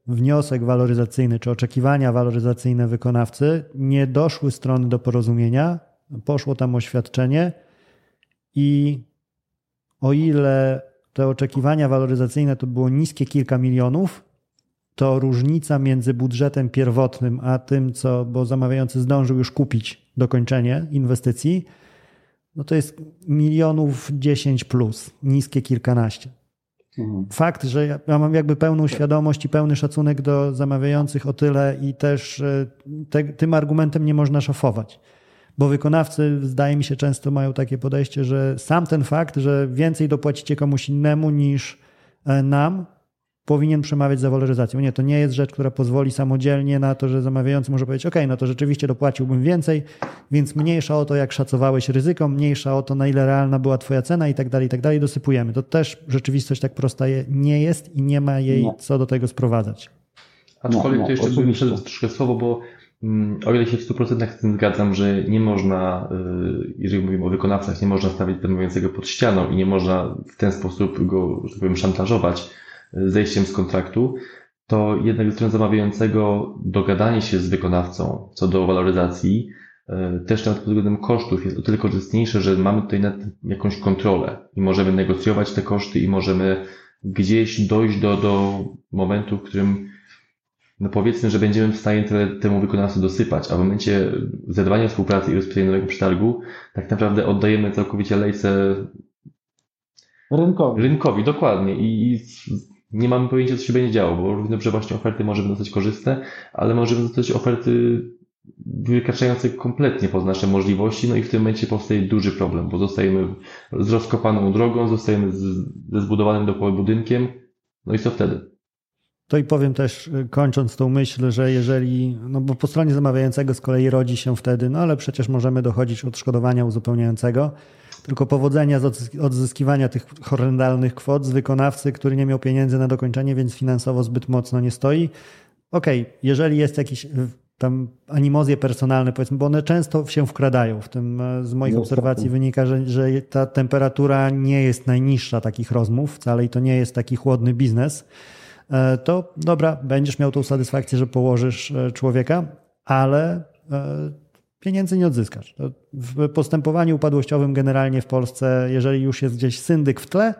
Speaker 1: wniosek waloryzacyjny czy oczekiwania waloryzacyjne wykonawcy, nie doszły strony do porozumienia, poszło tam oświadczenie i o ile te oczekiwania waloryzacyjne to było niskie kilka milionów, to różnica między budżetem pierwotnym a tym, co, bo zamawiający zdążył już kupić dokończenie inwestycji, no to jest milionów 10 plus, niskie kilkanaście. Mhm. Fakt, że ja mam jakby pełną świadomość i pełny szacunek do zamawiających o tyle i też e, te, tym argumentem nie można szafować. Bo wykonawcy, zdaje mi się, często mają takie podejście, że sam ten fakt, że więcej dopłacicie komuś innemu niż e, nam, powinien przemawiać za waloryzacją. Nie, to nie jest rzecz, która pozwoli samodzielnie na to, że zamawiający może powiedzieć, ok, no to rzeczywiście dopłaciłbym więcej, więc mniejsza o to, jak szacowałeś ryzyko, mniejsza o to, na ile realna była twoja cena i tak dalej, i tak dalej, dosypujemy. To też rzeczywistość tak prosta nie jest i nie ma jej nie. co do tego sprowadzać.
Speaker 3: Aczkolwiek no, no, to jeszcze bym wszedł troszkę słowo, bo o ile się w 100% z tym zgadzam, że nie można, y, jeżeli mówimy o wykonawcach, nie można stawić zamawiającego pod ścianą i nie można w ten sposób go, że tak powiem, szantażować, zejściem z kontraktu, to jednak ze strony zamawiającego dogadanie się z wykonawcą co do waloryzacji, e, też nawet pod względem kosztów jest o tyle korzystniejsze, że mamy tutaj nad jakąś kontrolę i możemy negocjować te koszty i możemy gdzieś dojść do, do momentu, w którym no powiedzmy, że będziemy w stanie tyle temu wykonawcy dosypać, a w momencie zerwania współpracy i rozpisania nowego przetargu tak naprawdę oddajemy całkowicie lejce
Speaker 2: rynkowi.
Speaker 3: Rynkowi, dokładnie. I nie mamy pojęcia, co się będzie działo, bo równie dobrze właśnie oferty możemy dostać korzystne, ale możemy dostać oferty wykraczające kompletnie poza nasze możliwości, no i w tym momencie powstaje duży problem, bo zostajemy z rozkopaną drogą, zostajemy z, ze zbudowanym dookoła budynkiem, no i co wtedy?
Speaker 1: To i powiem też, kończąc tą myśl, że jeżeli, no bo po stronie zamawiającego z kolei rodzi się wtedy, no ale przecież możemy dochodzić odszkodowania uzupełniającego, tylko powodzenia z odzyskiwania tych horrendalnych kwot z wykonawcy, który nie miał pieniędzy na dokończenie, więc finansowo zbyt mocno nie stoi. okej, okay, jeżeli jest jakiś tam animozje personalne, powiedzmy, bo one często się wkradają. W tym e, z moich obserwacji wynika, że, że ta temperatura nie jest najniższa takich rozmów, wcale i to nie jest taki chłodny biznes. E, to dobra, będziesz miał tą satysfakcję, że położysz e, człowieka, ale pieniędzy nie odzyskasz. W postępowaniu upadłościowym generalnie w Polsce, jeżeli już jest gdzieś syndyk w tle,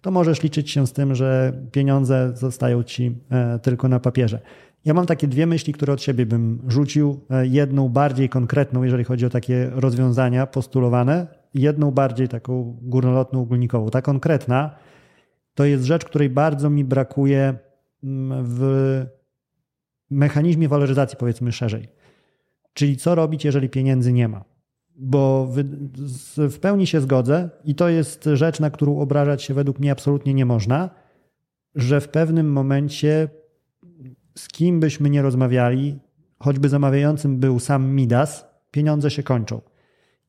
Speaker 1: to możesz liczyć się z tym, że pieniądze zostają ci tylko na papierze. Ja mam takie dwie myśli, które od siebie bym rzucił. E, jedną bardziej konkretną, jeżeli chodzi o takie rozwiązania postulowane, jedną bardziej taką górnolotną, ogólnikową. Ta konkretna to jest rzecz, której bardzo mi brakuje w mechanizmie waloryzacji, powiedzmy szerzej. Czyli co robić, jeżeli pieniędzy nie ma? Bo w pełni się zgodzę i to jest rzecz, na którą obrażać się według mnie absolutnie nie można, że w pewnym momencie z kim byśmy nie rozmawiali, choćby zamawiającym był sam Midas, pieniądze się kończą.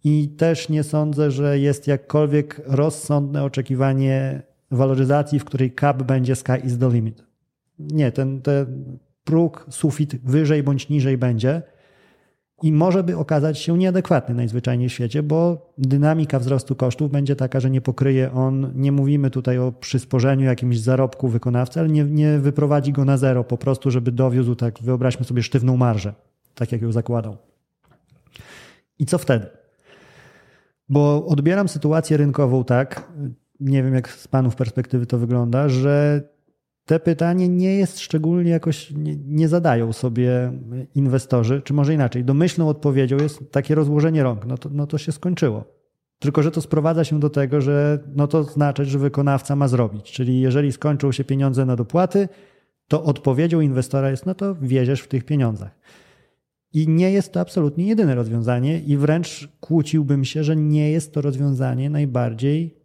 Speaker 1: I też nie sądzę, że jest jakkolwiek rozsądne oczekiwanie waloryzacji, w której cap będzie sky is the limit. Nie, ten, ten próg, sufit wyżej bądź niżej będzie i może by okazać się nieadekwatny najzwyczajniej w świecie, bo dynamika wzrostu kosztów będzie taka, że nie pokryje on, nie mówimy tutaj o przysporzeniu jakimś zarobku wykonawcy, ale nie, nie wyprowadzi go na zero po prostu, żeby dowiózł tak, wyobraźmy sobie sztywną marżę, tak jak ją zakładał. I co wtedy? Bo odbieram sytuację rynkową tak, nie wiem jak z panów perspektywy to wygląda, że te pytanie nie jest szczególnie jakoś, nie, nie, zadają sobie inwestorzy, czy może inaczej, domyślną odpowiedzią jest takie rozłożenie rąk, no to, no to się skończyło. Tylko, że to sprowadza się do tego, że no to znaczy, że wykonawca ma zrobić. Czyli jeżeli skończą się pieniądze na dopłaty, to odpowiedzią inwestora jest, no to wieziesz w tych pieniądzach. I nie jest to absolutnie jedyne rozwiązanie, i wręcz kłóciłbym się, że nie jest to rozwiązanie najbardziej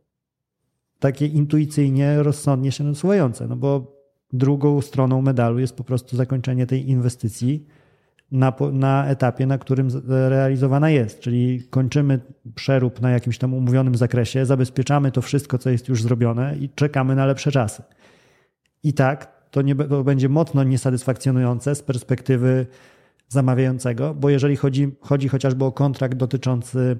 Speaker 1: takie intuicyjnie, rozsądnie się nasuwające, no bo drugą stroną medalu jest po prostu zakończenie tej inwestycji na, na etapie, na którym realizowana jest, czyli kończymy przerób na jakimś tam umówionym zakresie, zabezpieczamy to wszystko, co jest już zrobione i czekamy na lepsze czasy. I tak, to, nie, to będzie mocno niesatysfakcjonujące z perspektywy zamawiającego, bo jeżeli chodzi, chodzi chociażby o kontrakt dotyczący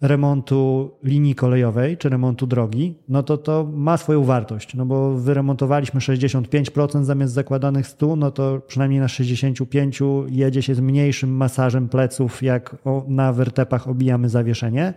Speaker 1: remontu linii kolejowej czy remontu drogi, no to to ma swoją wartość, no bo wyremontowaliśmy 65% zamiast zakładanych 100, no to przynajmniej na 65 jedzie się z mniejszym masażem pleców, jak na wertepach obijamy zawieszenie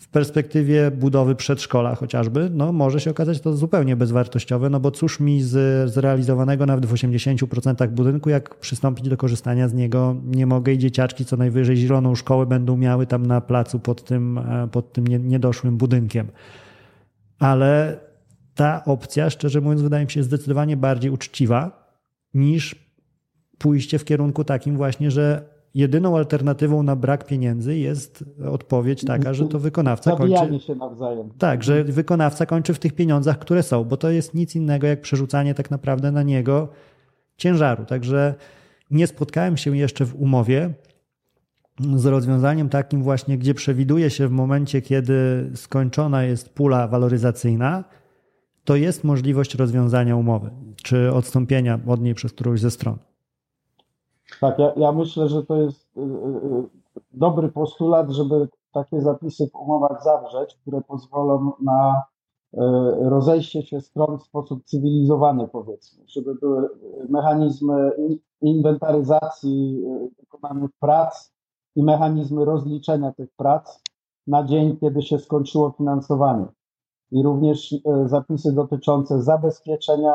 Speaker 1: w perspektywie budowy przedszkola chociażby, no może się okazać to zupełnie bezwartościowe, no bo cóż mi z zrealizowanego nawet w 80% budynku, jak przystąpić do korzystania z niego nie mogę i dzieciaczki co najwyżej zieloną szkołę będą miały tam na placu pod tym, e, pod tym niedoszłym budynkiem. Ale ta opcja, szczerze mówiąc, wydaje mi się zdecydowanie bardziej uczciwa niż pójście w kierunku takim właśnie, że jedyną alternatywą na brak pieniędzy jest odpowiedź taka, że to wykonawca kończy.
Speaker 2: się nawzajem.
Speaker 1: Tak, że wykonawca kończy w tych pieniądzach, które są, bo to jest nic innego jak przerzucanie tak naprawdę na niego ciężaru. Także nie spotkałem się jeszcze w umowie z rozwiązaniem takim właśnie, gdzie przewiduje się w momencie, kiedy skończona jest pula waloryzacyjna, to jest możliwość rozwiązania umowy, czy odstąpienia od niej przez którąś ze stron.
Speaker 2: Tak, ja, ja myślę, że to jest y, y, y, dobry postulat, żeby takie zapisy w umowach zawrzeć, które pozwolą na rozejście się stron w sposób cywilizowany, powiedzmy, żeby były mechanizmy inwentaryzacji wykonanych prac i mechanizmy rozliczenia tych prac na dzień, kiedy się skończyło finansowanie. I również zapisy dotyczące zabezpieczenia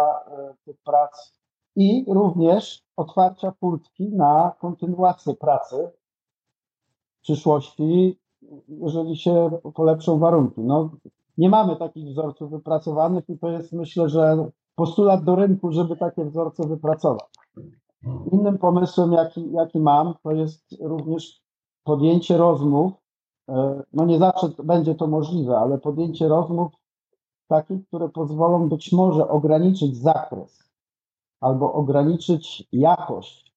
Speaker 2: tych prac i również otwarcia furtki na kontynuację pracy w przyszłości, jeżeli się polepszą warunki. No, nie mamy takich wzorców wypracowanych i to jest myślę, że postulat do rynku, żeby takie wzorce wypracować. Innym pomysłem, jaki, jaki mam, to jest również podjęcie rozmów. E, no nie zawsze będzie to możliwe, ale podjęcie rozmów takich, które pozwolą być może ograniczyć zakres albo ograniczyć jakość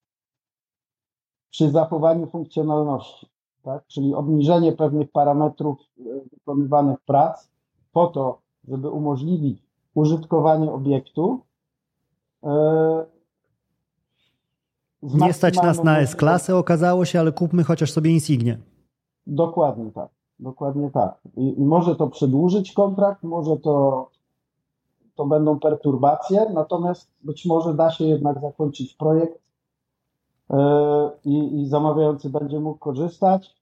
Speaker 2: przy zachowaniu funkcjonalności, tak? czyli obniżenie pewnych parametrów e, wykonywanych prac po to, żeby umożliwić użytkowanie obiektu, e,
Speaker 1: Nie stać nas na S-klasę, okazało się, ale kupmy chociaż sobie Insignię.
Speaker 2: Dokładnie tak. Dokładnie tak. I może to przedłużyć kontrakt, może to, to będą perturbacje, natomiast być może da się jednak zakończyć projekt yy, i, i zamawiający będzie mógł korzystać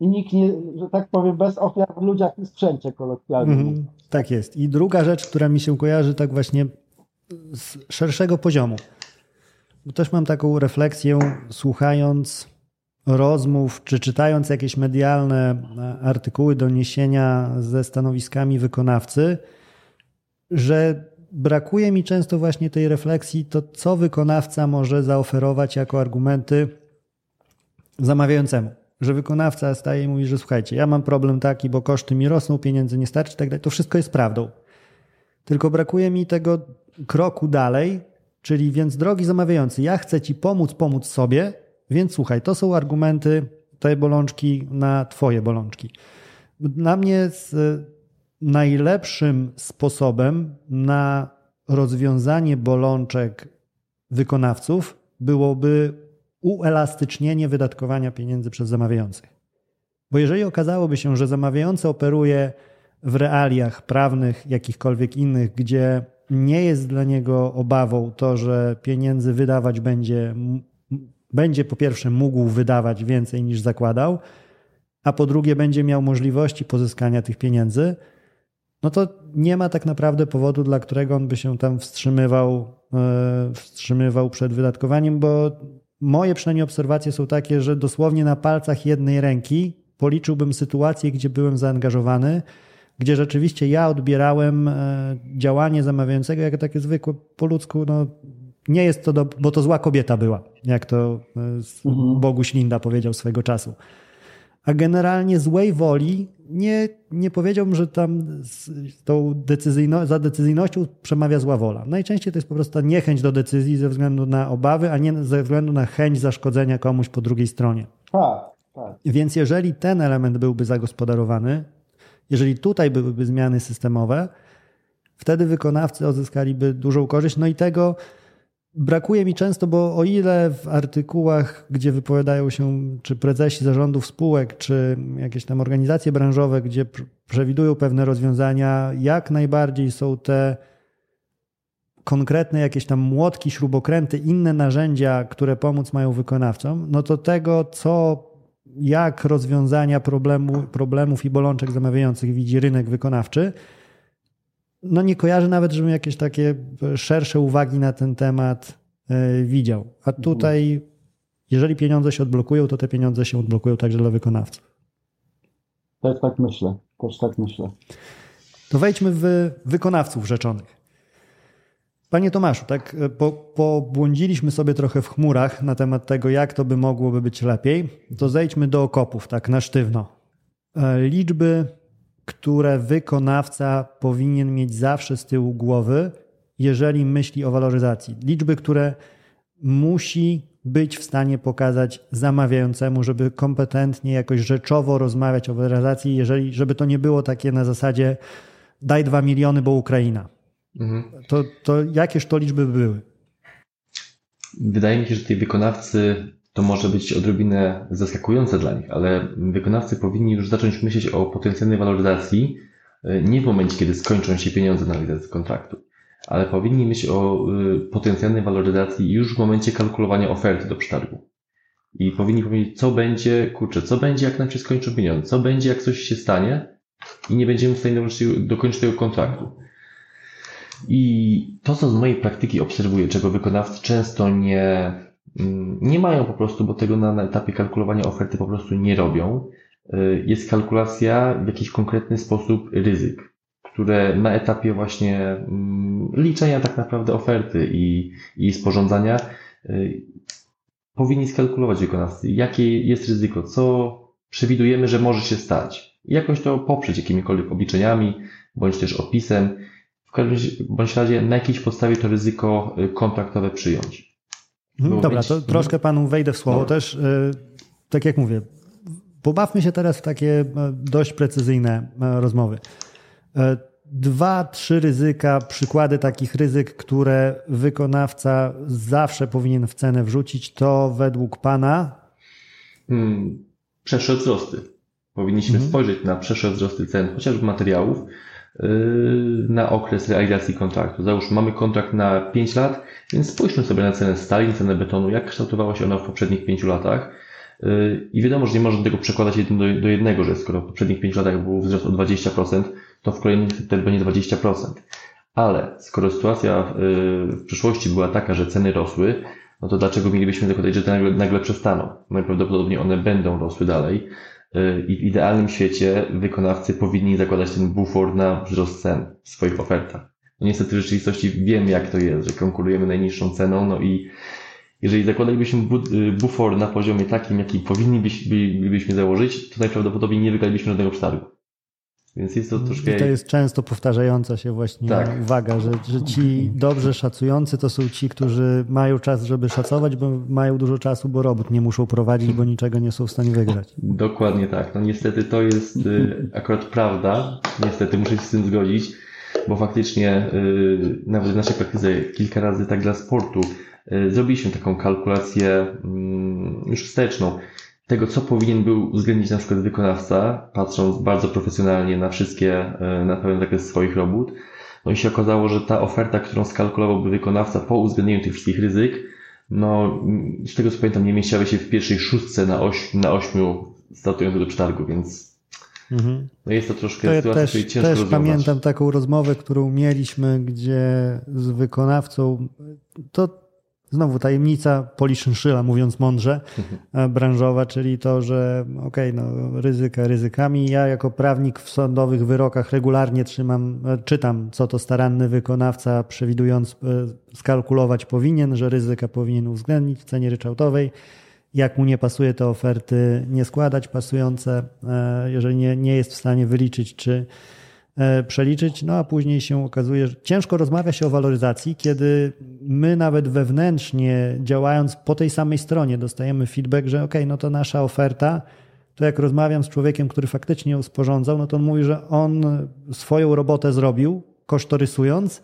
Speaker 2: i nikt nie, że tak powiem, bez ofiar w ludziach i sprzęcie kolokwialnie. Mm,
Speaker 1: tak jest. I druga rzecz, która mi się kojarzy tak właśnie z szerszego poziomu. Bo też mam taką refleksję, słuchając rozmów, czy czytając jakieś medialne artykuły, doniesienia ze stanowiskami wykonawcy, że brakuje mi często właśnie tej refleksji, to co wykonawca może zaoferować jako argumenty zamawiającemu że wykonawca staje i mówi, że słuchajcie, ja mam problem taki, bo koszty mi rosną, pieniędzy nie starczy, tak dalej. To wszystko jest prawdą. Tylko brakuje mi tego kroku dalej, czyli więc drogi zamawiający, ja chcę ci pomóc, pomóc sobie, więc słuchaj, to są argumenty tej bolączki na twoje bolączki. Dla mnie najlepszym sposobem na rozwiązanie bolączek wykonawców byłoby uelastycznienie wydatkowania pieniędzy przez zamawiających. Bo jeżeli okazałoby się, że zamawiający operuje w realiach prawnych, jakichkolwiek innych, gdzie nie jest dla niego obawą to, że pieniędzy wydawać będzie, będzie po pierwsze mógł wydawać więcej niż zakładał, a po drugie będzie miał możliwości pozyskania tych pieniędzy, no to nie ma tak naprawdę powodu, dla którego on by się tam wstrzymywał, e, wstrzymywał przed wydatkowaniem, bo moje przynajmniej obserwacje są takie, że dosłownie na palcach jednej ręki policzyłbym sytuację, gdzie byłem zaangażowany, gdzie rzeczywiście ja odbierałem e, działanie zamawiającego jako takie zwykłe po ludzku, no nie jest to, do, bo to zła kobieta była, jak to e, mhm. Boguś Linda powiedział swego czasu. A generalnie złej woli nie, nie powiedziałbym, że tam z tą decyzyjno, za decyzyjnością przemawia zła wola. Najczęściej to jest po prostu niechęć do decyzji ze względu na obawy, a nie ze względu na chęć zaszkodzenia komuś po drugiej stronie.
Speaker 2: Tak, tak.
Speaker 1: Więc jeżeli ten element byłby zagospodarowany, jeżeli tutaj byłyby zmiany systemowe, wtedy wykonawcy uzyskaliby dużą korzyść. No i tego Brakuje mi często, bo o ile w artykułach, gdzie wypowiadają się czy prezesi zarządów spółek, czy jakieś tam organizacje branżowe, gdzie przewidują pewne rozwiązania, jak najbardziej są te konkretne jakieś tam młotki, śrubokręty, inne narzędzia, które pomóc mają wykonawcom, no to tego, co, jak rozwiązania problemu, problemów i bolączek zamawiających widzi rynek wykonawczy, no nie kojarzę nawet, żebym jakieś takie szersze uwagi na ten temat e, widział. A tutaj, jeżeli pieniądze się odblokują, to te pieniądze się odblokują także dla wykonawców.
Speaker 2: Też tak myślę. Też tak myślę.
Speaker 1: To wejdźmy w wykonawców rzeczonych. Panie Tomaszu, tak e, po, pobłądziliśmy sobie trochę w chmurach na temat tego, jak to by mogłoby być lepiej. To zejdźmy do okopów, tak na sztywno. E, liczby które wykonawca powinien mieć zawsze z tyłu głowy, jeżeli myśli o waloryzacji. Liczby, które musi być w stanie pokazać zamawiającemu, żeby kompetentnie, jakoś rzeczowo rozmawiać o waloryzacji, jeżeli, żeby to nie było takie na zasadzie daj dwa miliony, bo Ukraina. Mhm. To, to jakież to liczby były?
Speaker 3: Wydaje mi się, że tej wykonawcy to może być odrobinę zaskakujące dla nich, ale wykonawcy powinni już zacząć myśleć o potencjalnej waloryzacji e, nie w momencie, kiedy skończą się pieniądze na realizację kontraktu, ale powinni myśleć o e, potencjalnej waloryzacji już w momencie kalkulowania oferty do przetargu. I powinni powiedzieć, co będzie, kurczę, co będzie, jak nam się skończą pieniądze, co będzie, jak coś się stanie i nie będziemy w stanie dokończyć tego kontraktu. I to, co z mojej praktyki obserwuję, czego wykonawcy często nie, nie mają po prostu, bo tego na, etapie kalkulowania oferty po prostu nie robią. Y, jest kalkulacja w jakiś konkretny sposób ryzyk, które na etapie właśnie mm, liczenia tak naprawdę oferty i, i sporządzania y, powinni skalkulować wykonawcy, jakie jest ryzyko, co przewidujemy, że może się stać. I jakoś to poprzeć jakimikolwiek obliczeniami, bądź też opisem. W każdym bądź razie na jakiejś podstawie to ryzyko y, kontraktowe przyjąć.
Speaker 1: Dobra, to troszkę panu wejdę w słowo Dobra. też. E, tak jak mówię, pobawmy się teraz w takie e, dość precyzyjne e, rozmowy. dwa, trzy ryzyka, przykłady takich ryzyk, które wykonawca zawsze powinien w cenę wrzucić, to według Pana?
Speaker 3: Hmm, przeszłe wzrosty. Powinniśmy mhm. spojrzeć na przeszłe wzrosty cen, chociażby materiałów, na okres realizacji kontraktu. Załóżmy, mamy kontrakt na 5 lat, więc spójrzmy sobie na cenę stali, cenę betonu, jak kształtowała się ona w poprzednich 5 latach. Yy, I wiadomo, że nie można tego przekładać jeden do, do jednego, że skoro w poprzednich 5 latach był wzrost o 20%, to w kolejnym wtedy będzie 20%. Ale skoro sytuacja yy, w przyszłości była taka, że ceny rosły, no to dlaczego mielibyśmy zakładać, że te nagle, nagle przestaną? Najprawdopodobniej one będą rosły dalej. Y, I w idealnym świecie wykonawcy powinni zakładać ten bufor na wzrost cen w swoich ofertach. No niestety w rzeczywistości wiem, jak to jest, że konkurujemy najniższą ceną, no i jeżeli zakładalibyśmy y, bufor na poziomie takim, jaki powinniśmy założyć, to najprawdopodobniej nie wygralibyśmy żadnego przetargu.
Speaker 1: Więc jest to troszkę. I to jest często powtarzająca się właśnie tak. uwaga, że, że ci dobrze szacujący to są ci, którzy mają czas, żeby szacować, bo mają dużo czasu, bo robót nie muszą prowadzić, bo niczego nie są w stanie wygrać.
Speaker 3: Dokładnie tak. No niestety to jest y, akurat prawda. Niestety muszę się z tym zgodzić, bo faktycznie y, nawet w naszej praktyce kilka razy tak dla sportu y, zrobiliśmy taką kalkulację mm, już wsteczną tego, co powinien był uwzględnić na przykład wykonawca, patrząc bardzo profesjonalnie na wszystkie, e, na pełen zakres swoich robót. No i się okazało, że ta oferta, którą skalkulowałby wykonawca po uwzględnieniu tych wszystkich ryzyk, no z tego co pamiętam, nie mieściały się w pierwszej szóstce na, oś, na ośmiu startujących do przetargu, więc mhm. no jest to troszkę to ja sytuacja, też, ciężko
Speaker 1: też pamiętam taką rozmowę, którą mieliśmy, gdzie z wykonawcą, to Znowu tajemnica poliszynszyle, mówiąc mądrze, mhm. branżowa, czyli to, że okej, okay, no, ryzyka ryzykami. Ja jako prawnik w sądowych wyrokach regularnie trzymam, e, czytam, co to staranny wykonawca przewidując e, skalkulować powinien, że ryzyka powinien uwzględnić w cenie ryczałtowej. Jak mu nie pasuje, to oferty nie składać pasujące, jeżeli nie, nie jest w stanie wyliczyć, czy E, przeliczyć, no a później się okazuje, że ciężko rozmawia się o waloryzacji, kiedy my nawet wewnętrznie działając po tej samej stronie dostajemy feedback, że ok, no to nasza oferta, to jak rozmawiam z człowiekiem, który faktycznie ją sporządzał, no to on mówi, że on swoją robotę zrobił, kosztorysując,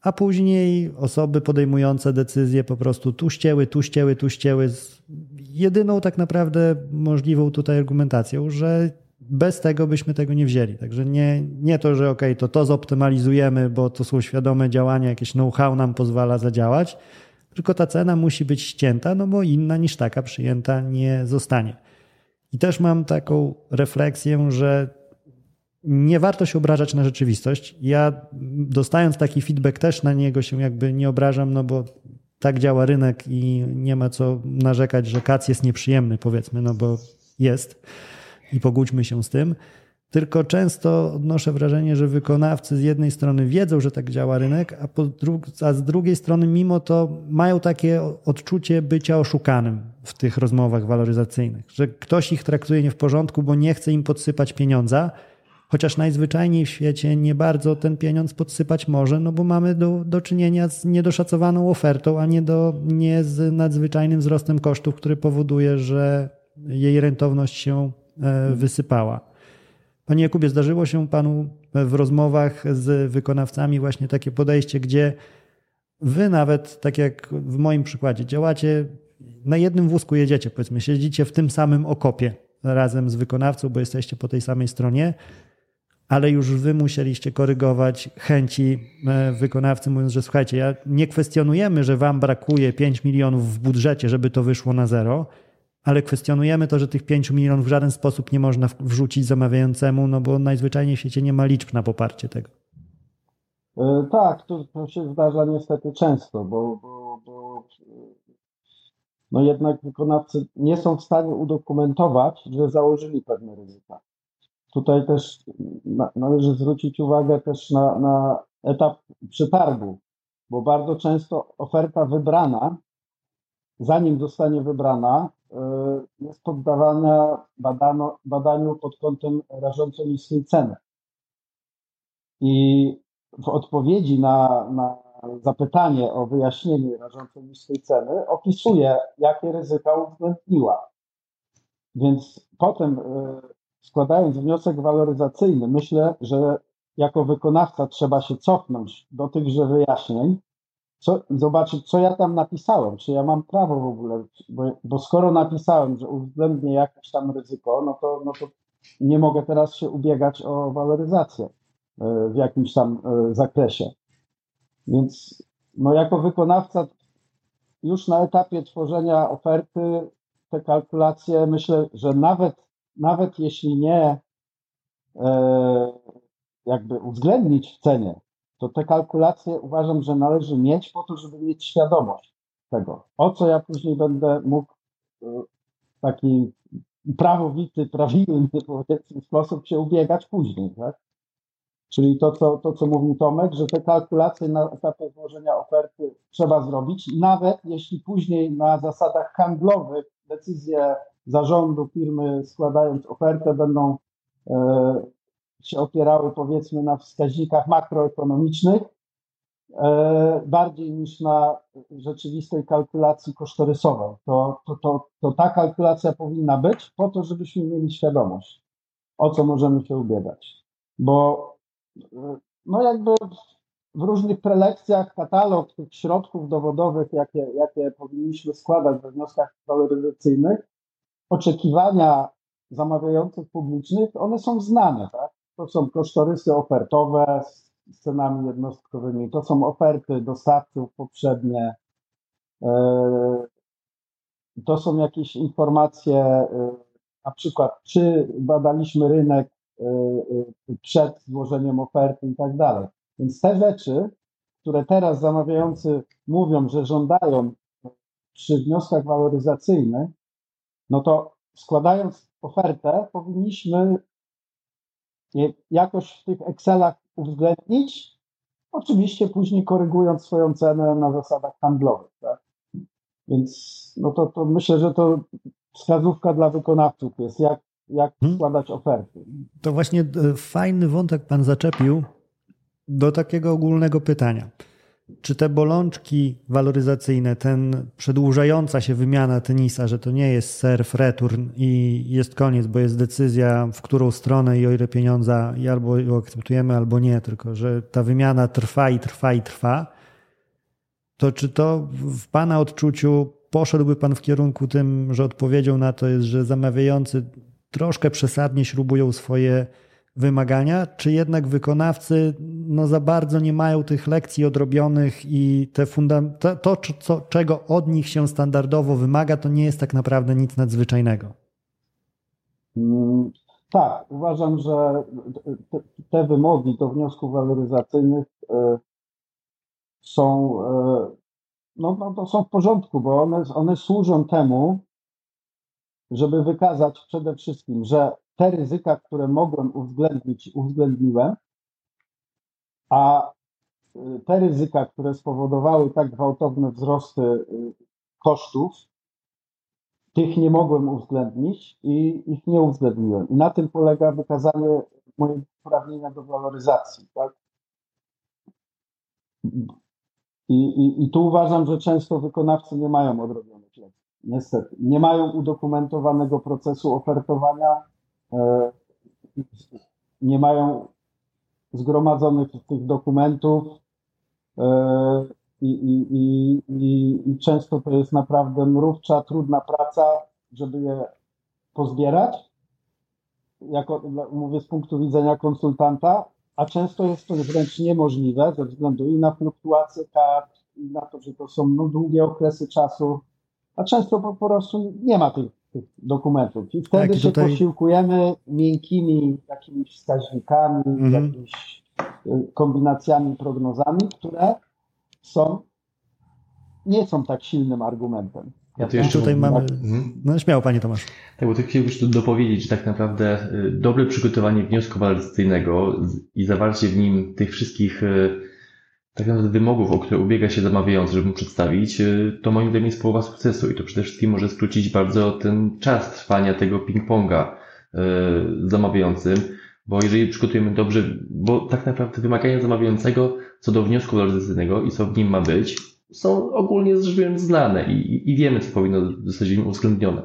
Speaker 1: a później osoby podejmujące decyzje po prostu tu ścięły, tu ścięły, tu ścięły z jedyną tak naprawdę możliwą tutaj argumentacją, że bez tego byśmy tego nie wzięli. Także nie, nie to, że ok, to to zoptymalizujemy, bo to są świadome działania, jakieś know-how nam pozwala zadziałać, tylko ta cena musi być ścięta, no bo inna niż taka przyjęta nie zostanie. I też mam taką refleksję, że nie warto się obrażać na rzeczywistość. Ja dostając taki feedback też na niego się jakby nie obrażam, no bo tak działa rynek i nie ma co narzekać, że kac jest nieprzyjemny, powiedzmy, no bo jest i pogódźmy się z tym. Tylko często odnoszę wrażenie, że wykonawcy z jednej strony wiedzą, że tak działa rynek, a, a z drugiej strony mimo to mają takie odczucie bycia oszukanym w tych rozmowach waloryzacyjnych, że ktoś ich traktuje nie w porządku, bo nie chce im podsypać pieniądza, chociaż najzwyczajniej w świecie nie bardzo ten pieniądz podsypać może, no bo mamy do, do czynienia z niedoszacowaną ofertą, a nie, do, nie z nadzwyczajnym wzrostem kosztów, który powoduje, że jej rentowność się wysypała. Panie Jakubie, zdarzyło się Panu w rozmowach z wykonawcami właśnie takie podejście, gdzie Wy nawet, tak jak w moim przykładzie, działacie na jednym wózku jedziecie, powiedzmy, siedzicie w tym samym okopie razem z wykonawcą, bo jesteście po tej samej stronie, ale już wy musieliście korygować chęci e, wykonawcy, mówiąc, że słuchajcie, ja nie kwestionujemy, że wam brakuje 5 milionów w budżecie, żeby to wyszło na zero, ale kwestionujemy to, że tych 5 milionów w żaden sposób nie można wrzucić zamawiającemu, no bo najzwyczajniej w świecie nie ma liczb na poparcie tego.
Speaker 2: E, tak, to, się zdarza niestety często, bo, bo, bo no jednak wykonawcy nie są w stanie udokumentować, że założyli pewne ryzyka. Tutaj też należy zwrócić uwagę też na, na etap przetargu, bo bardzo często oferta wybrana, zanim zostanie wybrana, jest poddawana badano, badaniu pod kątem rażąco niskiej ceny. I w odpowiedzi na, na zapytanie o wyjaśnienie rażąco niskiej ceny opisuje, jakie ryzyka uwzględniła. Więc potem y, składając wniosek waloryzacyjny, myślę, że jako wykonawca trzeba się cofnąć do tychże wyjaśnień, co, zobaczyć, co ja tam napisałem, czy ja mam prawo w ogóle, bo, bo skoro napisałem, że uwzględnię jakieś tam ryzyko, no to, no to nie mogę teraz się ubiegać o waloryzację e, w jakimś tam e, zakresie. Więc no jako wykonawca już na etapie tworzenia oferty te kalkulacje myślę, że nawet, nawet jeśli nie e, jakby uwzględnić w cenie, to te kalkulacje uważam, że należy mieć po to, żeby mieć świadomość tego, o co ja później będę mógł w taki prawowity, prawidłny powiedzmy sposób się ubiegać później, tak? Czyli to co, to, co mówił Tomek, że te kalkulacje na etapie złożenia oferty trzeba zrobić, nawet jeśli później na zasadach handlowych decyzje zarządu firmy składając ofertę będą e, się opierały powiedzmy na wskaźnikach makroekonomicznych, e, bardziej niż na rzeczywistej kalkulacji kosztorysowej. To, to, to, to ta kalkulacja powinna być po to, żebyśmy mieli świadomość, o co możemy się ubiegać. Bo no jakby w różnych prelekcjach katalog tych środków dowodowych, jakie, jakie powinniśmy składać we wnioskach waloryzacyjnych, oczekiwania zamawiających publicznych, one są znane, tak? To są kosztorysy ofertowe z cenami jednostkowymi, to są oferty dostawców poprzednie, e, to są jakieś informacje, e, na przykład, czy badaliśmy rynek e, przed złożeniem oferty i tak dalej. Więc te rzeczy, które teraz zamawiający mówią, że żądają przy wnioskach waloryzacyjnych, no to składając ofertę, powinniśmy jakoś w tych Excelach uwzględnić, oczywiście później korygując swoją cenę na zasadach handlowych. Tak? Więc no to, to myślę, że to wskazówka dla wykonawców jest, jak, jak hmm. składać oferty.
Speaker 1: To właśnie e, fajny wątek pan zaczepił do takiego ogólnego pytania. Czy te bolączki waloryzacyjne, ten przedłużająca się wymiana tenisa, że to nie jest serf, return i jest koniec, bo jest decyzja, w którą stronę i o ile pieniądza i albo ją akceptujemy, albo nie, tylko że ta wymiana trwa i trwa i trwa, to czy to w Pana odczuciu poszedłby Pan w kierunku tym, że odpowiedzią na to jest, że zamawiający troszkę przesadnie śrubują swoje wymagania, czy jednak wykonawcy no za bardzo nie mają tych lekcji odrobionych i te fundam- to, to co, czego od nich się standardowo wymaga, to nie jest tak naprawdę nic nadzwyczajnego.
Speaker 2: Mm, tak, uważam, że te, te wymogi do wniosków waloryzacyjnych y, są, y, no, no, to są w porządku, bo one, one służą temu, żeby wykazać przede wszystkim, że te ryzyka, które mogłem uwzględnić, uwzględniłem, a y, te ryzyka, które spowodowały tak gwałtowne wzrosty y, kosztów, tych nie mogłem uwzględnić i ich nie uwzględniłem. I na tym polega wykazanie mojego uprawnienia do waloryzacji. Tak? I, i, I tu uważam, że często wykonawcy nie mają odrobionych lekcji. Niestety. Nie mają udokumentowanego procesu ofertowania, nie mają zgromadzonych tych dokumentów e, i, i, i, i, często to jest naprawdę mrówcza, trudna praca, żeby je pozbierać, jako, mówię z punktu widzenia konsultanta, a często jest to wręcz niemożliwe ze względu i na fluktuację kart, i na to, że to są no, długie okresy czasu, a często po prostu nie ma tych tych dokumentów. I wtedy tak, się tutaj... posiłkujemy miękkimi jakimiś wskaźnikami, mhm. jakimiś y, kombinacjami, prognozami, które są, nie są tak silnym argumentem.
Speaker 1: Ja tu jeszcze tutaj mamy. Mhm. No śmiało, panie Tomasz.
Speaker 3: Tak, bo to chciałbym tu dopowiedzieć, że tak naprawdę y, dobre przygotowanie wniosku waloryzacyjnego i zawarcie w nim tych wszystkich tak naprawdę wymogów, o które ubiega się zamawiający, żeby mu przedstawić, y, to moim zdaniem jest połowa sukcesu i to przede wszystkim może skrócić bardzo ten czas trwania tego ping-ponga y, zamawiającym, bo jeżeli przygotujemy dobrze, bo tak naprawdę wymagania zamawiającego co do wniosku waloryzacyjnego i co w nim ma być, są ogólnie biorąc znane i, i wiemy, co powinno zostać w nim uwzględnione.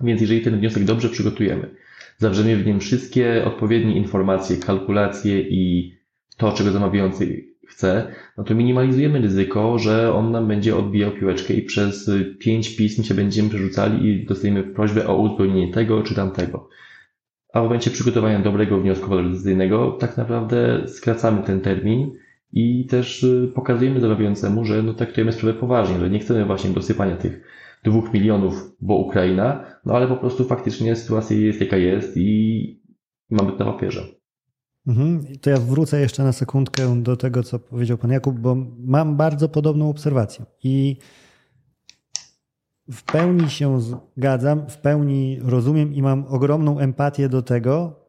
Speaker 3: Więc jeżeli ten wniosek dobrze przygotujemy, zawrzemy w nim wszystkie odpowiednie informacje, kalkulacje i to, czego zamawiający chce, no to minimalizujemy ryzyko, że on nam będzie odbijał piłeczkę i przez pięć pism się będziemy przerzucali i dostajemy prośbę o uzupełnienie tego czy tamtego. A w momencie przygotowania dobrego wniosku waloryzacyjnego tak naprawdę skracamy ten termin i też y, pokazujemy zamawiającemu, że no traktujemy sprawę poważnie, że nie chcemy właśnie dosypania tych dwóch milionów, bo Ukraina, no ale po prostu faktycznie sytuacja jest jaka jest i mamy to na papierze.
Speaker 1: Mhm. To ja wrócę jeszcze na sekundkę do tego, co powiedział pan Jakub, bo mam bardzo podobną obserwację i w pełni się zgadzam, w pełni rozumiem i mam ogromną empatię do tego,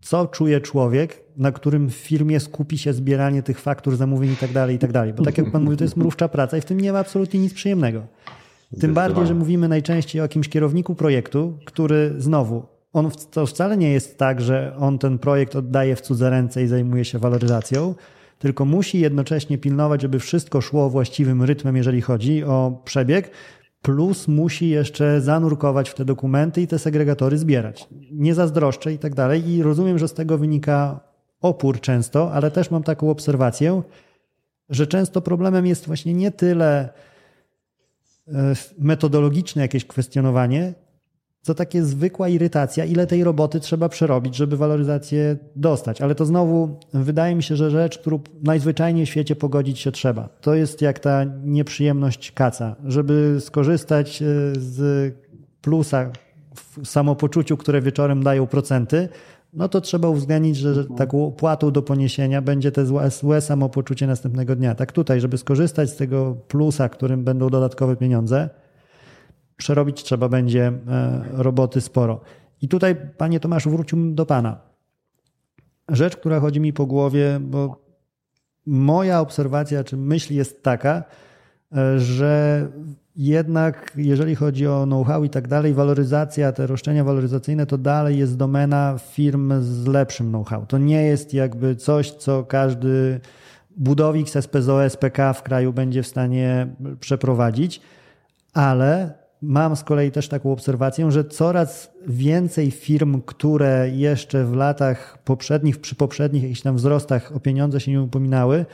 Speaker 1: co czuje człowiek, na którym w firmie skupi się zbieranie tych faktur, zamówień i tak dalej, i tak dalej. Bo tak jak pan mówi, to jest mrówcza praca i w tym nie ma absolutnie nic przyjemnego. Tym bardziej, że mówimy najczęściej o jakimś kierowniku projektu, który znowu, on to wcale nie jest tak, że on ten projekt oddaje w cudze ręce i zajmuje się waloryzacją, tylko musi jednocześnie pilnować, żeby wszystko szło właściwym rytmem, jeżeli chodzi o przebieg, plus musi jeszcze zanurkować w te dokumenty i te segregatory zbierać. Nie zazdroszczę i tak dalej. I rozumiem, że z tego wynika opór często, ale też mam taką obserwację, że często problemem jest właśnie nie tyle e, metodologiczne jakieś kwestionowanie, co takie zwykła irytacja, ile tej roboty trzeba przerobić, żeby waloryzację dostać. Ale to znowu wydaje mi się, że rzecz, którą najzwyczajniej w świecie pogodzić się trzeba. To jest jak ta nieprzyjemność kaca. Żeby skorzystać e, z plusa w samopoczuciu, które wieczorem dają procenty, no to trzeba uwzględnić, że mhm. taką płatą do poniesienia będzie te złe, złe samopoczucie następnego dnia. Tak tutaj, żeby skorzystać z tego plusa, którym będą dodatkowe pieniądze, przerobić trzeba będzie e, roboty sporo. I tutaj, panie Tomaszu, wróciłbym do pana. Rzecz, która chodzi mi po głowie, bo moja obserwacja czy myśl jest taka, e, że jednak jeżeli chodzi o know-how i tak dalej, waloryzacja, te roszczenia waloryzacyjne to dalej jest domena firm z lepszym know-how. To nie jest jakby coś, co każdy budownik z SPZO, SPK w kraju będzie w stanie przeprowadzić, ale Mam z kolei też taką obserwację, że coraz więcej firm, które jeszcze w latach poprzednich, przy poprzednich jakichś tam wzrostach o pieniądze się nie upominały,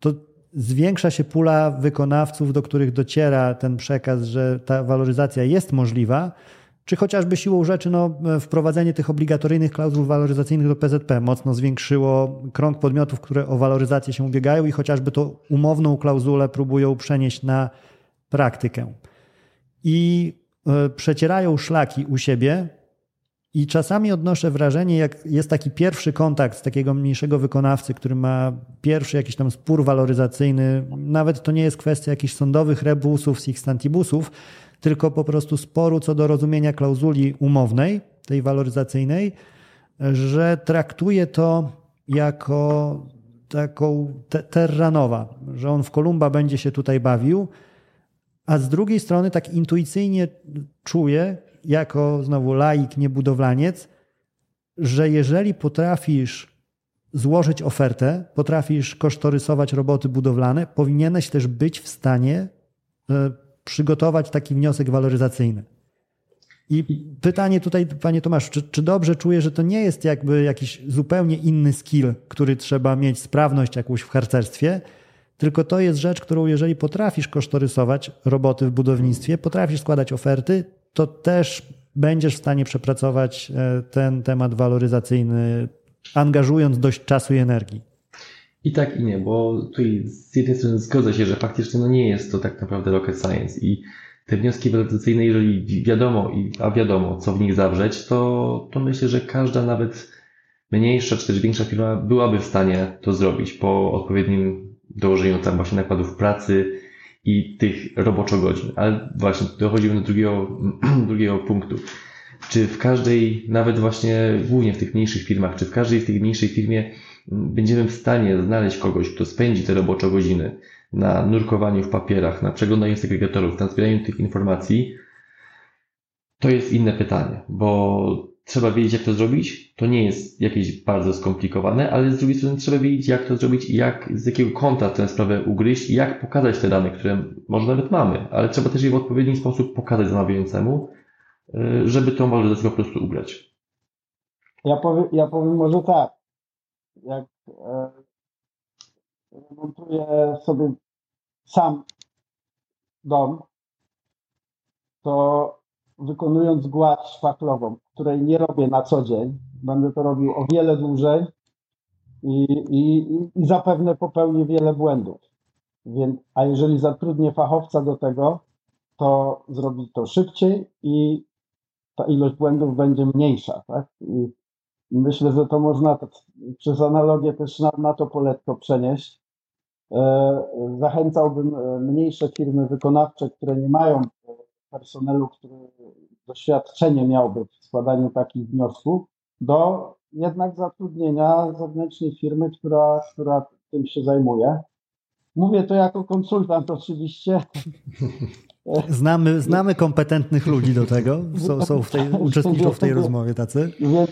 Speaker 1: to zwiększa się pula wykonawców, do których dociera ten przekaz, że ta waloryzacja jest możliwa, czy chociażby siłą rzeczy no, wprowadzenie tych obligatoryjnych klauzul waloryzacyjnych do PZP mocno zwiększyło krąg podmiotów, które o waloryzację się ubiegają i chociażby tą umowną klauzulę próbują przenieść na praktykę i e, przecierają szlaki u siebie. I czasami odnoszę wrażenie, jak jest taki pierwszy kontakt z takiego mniejszego wykonawcy, który ma pierwszy jakiś tam spór waloryzacyjny, nawet to nie jest kwestia jakichś sądowych rebusów, ich stantibusów, tylko po prostu sporu co do rozumienia klauzuli umownej, tej waloryzacyjnej, że traktuje to jako taką terra nowa, że on w Kolumba będzie się tutaj bawił, a z drugiej strony tak intuicyjnie czuję, jako znowu laik, niebudowlaniec, że jeżeli potrafisz złożyć ofertę, potrafisz kosztorysować roboty budowlane, powinieneś też być w stanie e, przygotować taki wniosek waloryzacyjny. I pytanie tutaj, panie Tomasz, czy, czy, dobrze czuję, że to nie jest jakby jakiś zupełnie inny skill, który trzeba mieć, sprawność jakąś w harcerstwie, tylko to jest rzecz, którą jeżeli potrafisz kosztorysować roboty w budownictwie, potrafisz składać oferty, to też będziesz w stanie przepracować e, ten temat waloryzacyjny, angażując dość czasu i energii.
Speaker 3: I tak i nie, bo tutaj z jednej strony zgodzę się, że faktycznie no nie jest to tak naprawdę rocket science i te wnioski waloryzacyjne, jeżeli wiadomo, a wiadomo, co w nich zawrzeć, to, to myślę, że każda nawet mniejsza czy też większa firma byłaby w stanie to zrobić po odpowiednim dołożeniu tam właśnie nakładów pracy i tych roboczo godzin. Ale właśnie dochodzimy do drugiego, drugiego punktu. Czy w każdej, nawet właśnie głównie w tych mniejszych firmach, czy w każdej z tych mniejszej firmie będziemy w stanie znaleźć kogoś, kto spędzi te roboczo godziny na nurkowaniu w papierach, na przeglądaniu segregatorów, na zbieraniu tych informacji, to jest inne pytanie, bo trzeba wiedzieć, jak to zrobić. To nie jest jakieś bardzo skomplikowane, ale z drugiej strony trzeba wiedzieć, jak to zrobić i jak, z jakiego kąta tę sprawę ugryźć i jak pokazać te dane, które może nawet mamy, ale trzeba też je w odpowiedni sposób pokazać zamawiającemu, y, żeby tą waloryzację po prostu ugrać.
Speaker 2: Ja powiem, ja powiem może tak. Jak e, remontuję sobie sam dom, to wykonując gładź szpachlową, której nie robię na co dzień, będę to robił o wiele dłużej i, i, i zapewne popełnię wiele błędów. Więc, a jeżeli zatrudnię fachowca do tego, to zrobi to szybciej i ta ilość błędów będzie mniejsza. Tak? I myślę, że to można tak przez analogię też na, na to poletko przenieść. E, zachęcałbym e, mniejsze firmy wykonawcze, które nie mają personelu, który doświadczenie miałby w składaniu takich wniosków, do jednak zatrudnienia zewnętrznej firmy, która, która tym się zajmuje. Mówię to jako konsultant oczywiście.
Speaker 1: Znamy, znamy kompetentnych ludzi do tego, są, są w tej, uczestniczą w tej rozmowie tacy.
Speaker 2: Więc,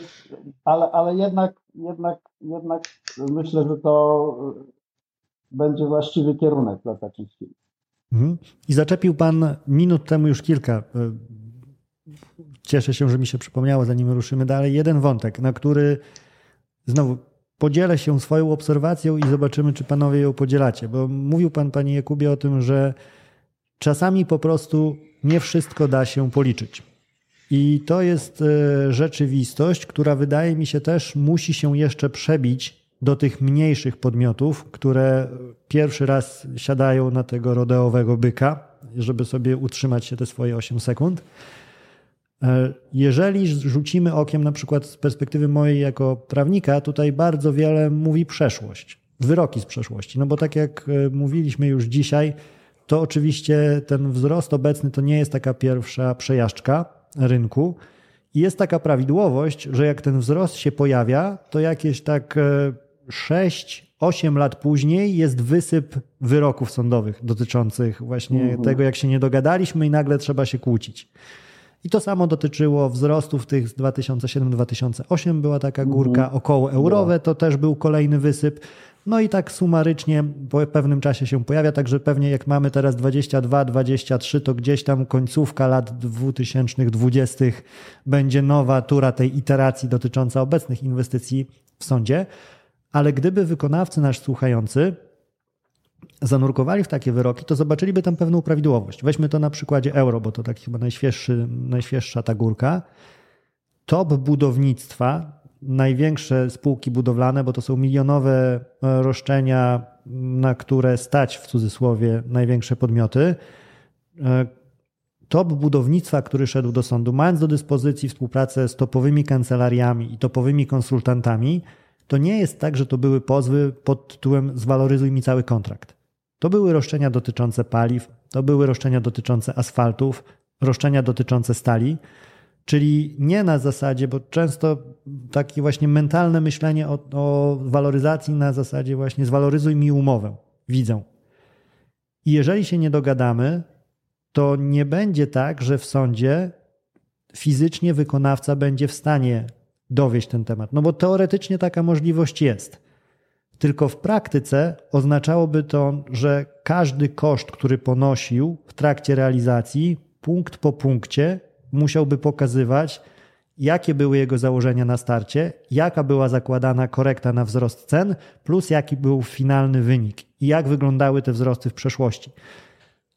Speaker 2: ale, ale jednak, jednak, jednak myślę, że to będzie właściwy kierunek dla takich firm.
Speaker 1: Mhm. I zaczepił Pan minut temu już kilka. E, cieszę się, że mi się przypomniało, zanim ruszymy dalej. Jeden wątek, na który znowu podzielę się swoją obserwacją i zobaczymy, czy Panowie ją podzielacie. Bo mówił Pan, Panie Jakubie, o tym, że czasami po prostu nie wszystko da się policzyć. I to jest e, rzeczywistość, która wydaje mi się też musi się jeszcze przebić do tych mniejszych podmiotów, które pierwszy raz siadają na tego rodeowego byka, żeby sobie utrzymać się te swoje 8 sekund. E, jeżeli rzucimy okiem na przykład z perspektywy mojej jako prawnika, tutaj bardzo wiele mówi przeszłość, wyroki z przeszłości. No bo tak jak e, mówiliśmy już dzisiaj, to oczywiście ten wzrost obecny to nie jest taka pierwsza przejażdżka rynku. Jest taka prawidłowość, że jak ten wzrost się pojawia, to jakieś tak e, 6-8 lat później jest wysyp wyroków sądowych dotyczących właśnie mhm. tego, jak się nie dogadaliśmy i nagle trzeba się kłócić. I to samo dotyczyło wzrostów tych z 2007-2008 była taka mhm. górka, mhm. około eurowe to też był kolejny wysyp. No i tak sumarycznie po pewnym czasie się pojawia, także pewnie jak mamy teraz 22, 23, to gdzieś tam końcówka lat 2020 będzie nowa tura tej iteracji dotycząca obecnych inwestycji w sądzie. Ale gdyby wykonawcy nasz słuchający zanurkowali w takie wyroki, to zobaczyliby tam pewną prawidłowość. Weźmy to na przykładzie euro, bo to taki chyba najświeższy, najświeższa ta górka. Top budownictwa, największe spółki budowlane, bo to są milionowe e, roszczenia, na które stać w cudzysłowie największe podmioty. E, top budownictwa, który szedł do sądu, mając do dyspozycji współpracę z topowymi kancelariami i topowymi konsultantami, to nie jest tak, że to były pozwy pod tytułem zwaloryzuj mi cały kontrakt. To były roszczenia dotyczące paliw, to były roszczenia dotyczące asfaltów, roszczenia dotyczące stali, czyli nie na zasadzie, bo często takie właśnie mentalne myślenie o, o waloryzacji na zasadzie właśnie zwaloryzuj mi umowę, widzę. I jeżeli się nie dogadamy, to nie będzie tak, że w sądzie fizycznie wykonawca będzie w stanie dowieść ten temat. No bo teoretycznie taka możliwość jest. Tylko w praktyce oznaczałoby to, że każdy koszt, który ponosił w trakcie realizacji, punkt po punkcie, musiałby pokazywać, jakie były jego założenia na starcie, jaka była zakładana korekta na wzrost cen, plus jaki był finalny wynik i jak wyglądały te wzrosty w przeszłości.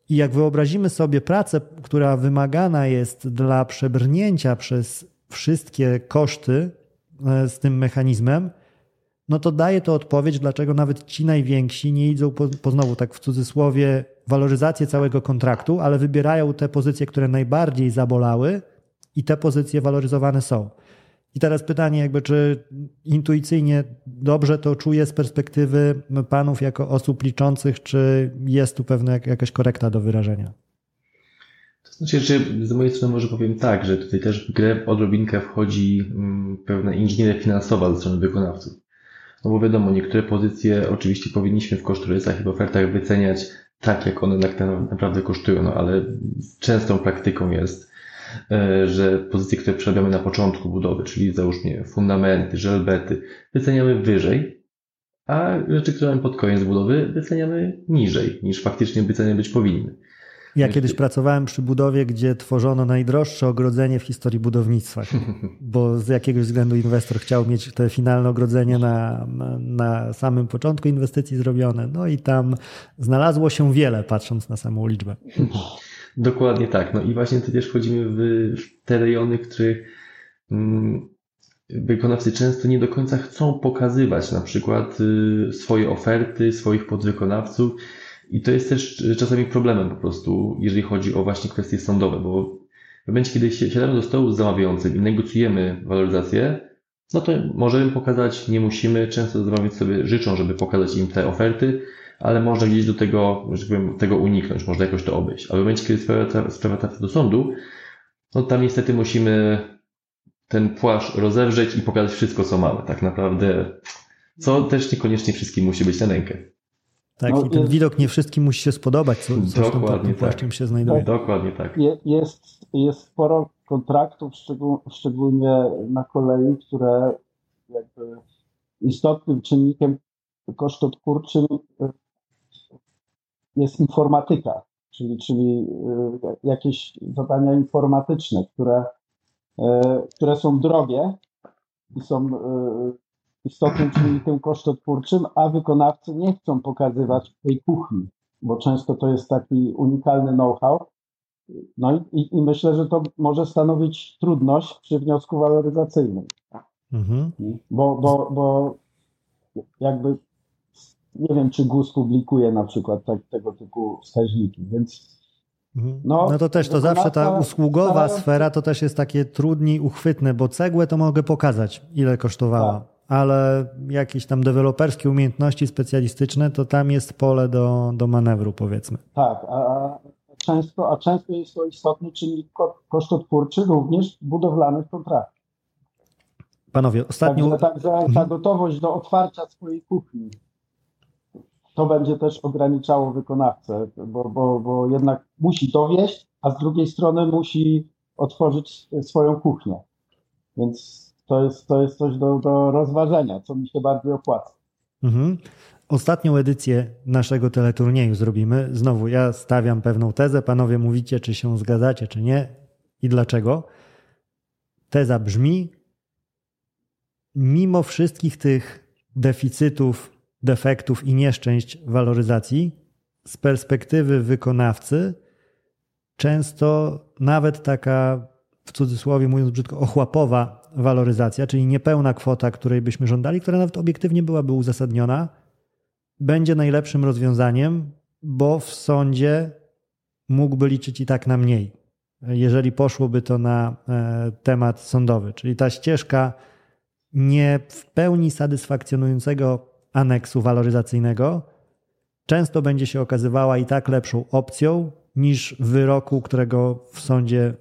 Speaker 1: I jak wyobrazimy sobie pracę, która wymagana jest dla przebrnięcia przez wszystkie koszty e, z tym mechanizmem, no to daje to odpowiedź, dlaczego nawet ci najwięksi nie idą po, po znowu tak w cudzysłowie waloryzację całego kontraktu, ale wybierają te pozycje, które najbardziej zabolały i te pozycje waloryzowane są. I teraz pytanie, jakby, czy intuicyjnie dobrze to czuję z perspektywy panów jako osób liczących, czy jest tu pewna jakaś korekta do wyrażenia?
Speaker 3: To znaczy, że z mojej strony może powiem tak, że tutaj też w grę odrobinkę wchodzi mm, pewna inżynieria finansowa ze strony wykonawców. No bo wiadomo, niektóre pozycje oczywiście powinniśmy w kosztorysach i w ofertach wyceniać tak, jak one tak naprawdę kosztują, no ale częstą praktyką jest, e, że pozycje, które przerabiamy na początku budowy, czyli załóżmy fundamenty, żelbety, wyceniamy wyżej, a rzeczy, które mamy pod koniec budowy, wyceniamy niżej, niż faktycznie wyceniane być powinny.
Speaker 1: Ja kiedyś pracowałem przy budowie, gdzie tworzono najdroższe ogrodzenie w historii budownictwa, bo z jakiegoś względu inwestor chciał mieć te finalne ogrodzenie na, na samym początku inwestycji zrobione. No i tam znalazło się wiele, patrząc na samą liczbę.
Speaker 3: Dokładnie tak. No i właśnie tutaj też wchodzimy w te rejony, w których mm, wykonawcy często nie do końca chcą pokazywać na przykład y, swoje oferty, swoich podwykonawców i to jest też czasami problemem po prostu, jeżeli chodzi o właśnie kwestie sądowe, bo w momencie, kiedy siadamy do stołu z zamawiającym i negocjujemy waloryzację, no to możemy pokazać, nie musimy, często zamawiający sobie życzą, żeby pokazać im te oferty, ale można gdzieś do tego, że tak powiem, tego uniknąć, można jakoś to obejść. Ale w momencie, kiedy sprawa, sprawa trafia do sądu, no tam niestety musimy ten płaszcz rozewrzeć i pokazać wszystko, co mamy, tak naprawdę, co też niekoniecznie wszystkim musi być na rękę.
Speaker 1: Tak, no, i ten jest, widok nie wszystkim musi się spodobać, co, co
Speaker 3: dokładnie
Speaker 1: tym
Speaker 3: tak.
Speaker 1: się znajduje.
Speaker 3: Dokładnie tak.
Speaker 2: Jest, jest sporo kontraktów, szczególnie na kolei, które jakby istotnym czynnikiem kosztotwórczym jest informatyka, czyli, czyli y, jakieś zadania informatyczne, które, y, które są drogie i są y, istotnym czynnikiem kosztotwórczym, a wykonawcy nie chcą pokazywać tej kuchni, bo często to jest taki unikalny know-how. No i, i myślę, że to może stanowić trudność przy wniosku waloryzacyjnym. Mhm. Bo, bo, bo jakby nie wiem, czy GUS publikuje na przykład tak, tego typu wskaźniki, więc
Speaker 1: mhm. no, no to też to zawsze ta usługowa sfera to też jest takie trudniej uchwytne, bo cegłę to mogę pokazać, ile kosztowała. Ale jakieś tam deweloperskie umiejętności specjalistyczne, to tam jest pole do, do manewru, powiedzmy.
Speaker 2: Tak, a często, a często jest to istotny czynnik kosztotwórczy również budowlanych kontraktów.
Speaker 1: Panowie, ostatnio...
Speaker 2: Także, także ta mhm. gotowość do otwarcia swojej kuchni, to będzie też ograniczało wykonawcę, bo, bo, bo jednak musi dowieść, a z drugiej strony musi otworzyć swoją kuchnię. Więc to jest, to jest coś do, do rozważenia, co mi się bardziej opłaca. Mhm.
Speaker 1: Ostatnią edycję naszego teleturnieju zrobimy. Znowu ja stawiam pewną tezę, panowie mówicie, czy się zgadzacie, czy nie i dlaczego. Teza brzmi: mimo wszystkich tych deficytów, defektów i nieszczęść waloryzacji, z perspektywy wykonawcy, często nawet taka w cudzysłowie mówiąc brzydko, ochłapowa waloryzacja, czyli niepełna kwota, której byśmy żądali, która nawet obiektywnie byłaby uzasadniona, będzie najlepszym rozwiązaniem, bo w sądzie mógłby liczyć i tak na mniej, jeżeli poszłoby to na e, temat sądowy. Czyli ta ścieżka nie w pełni satysfakcjonującego aneksu waloryzacyjnego często będzie się okazywała i tak lepszą opcją niż wyroku, którego w sądzie,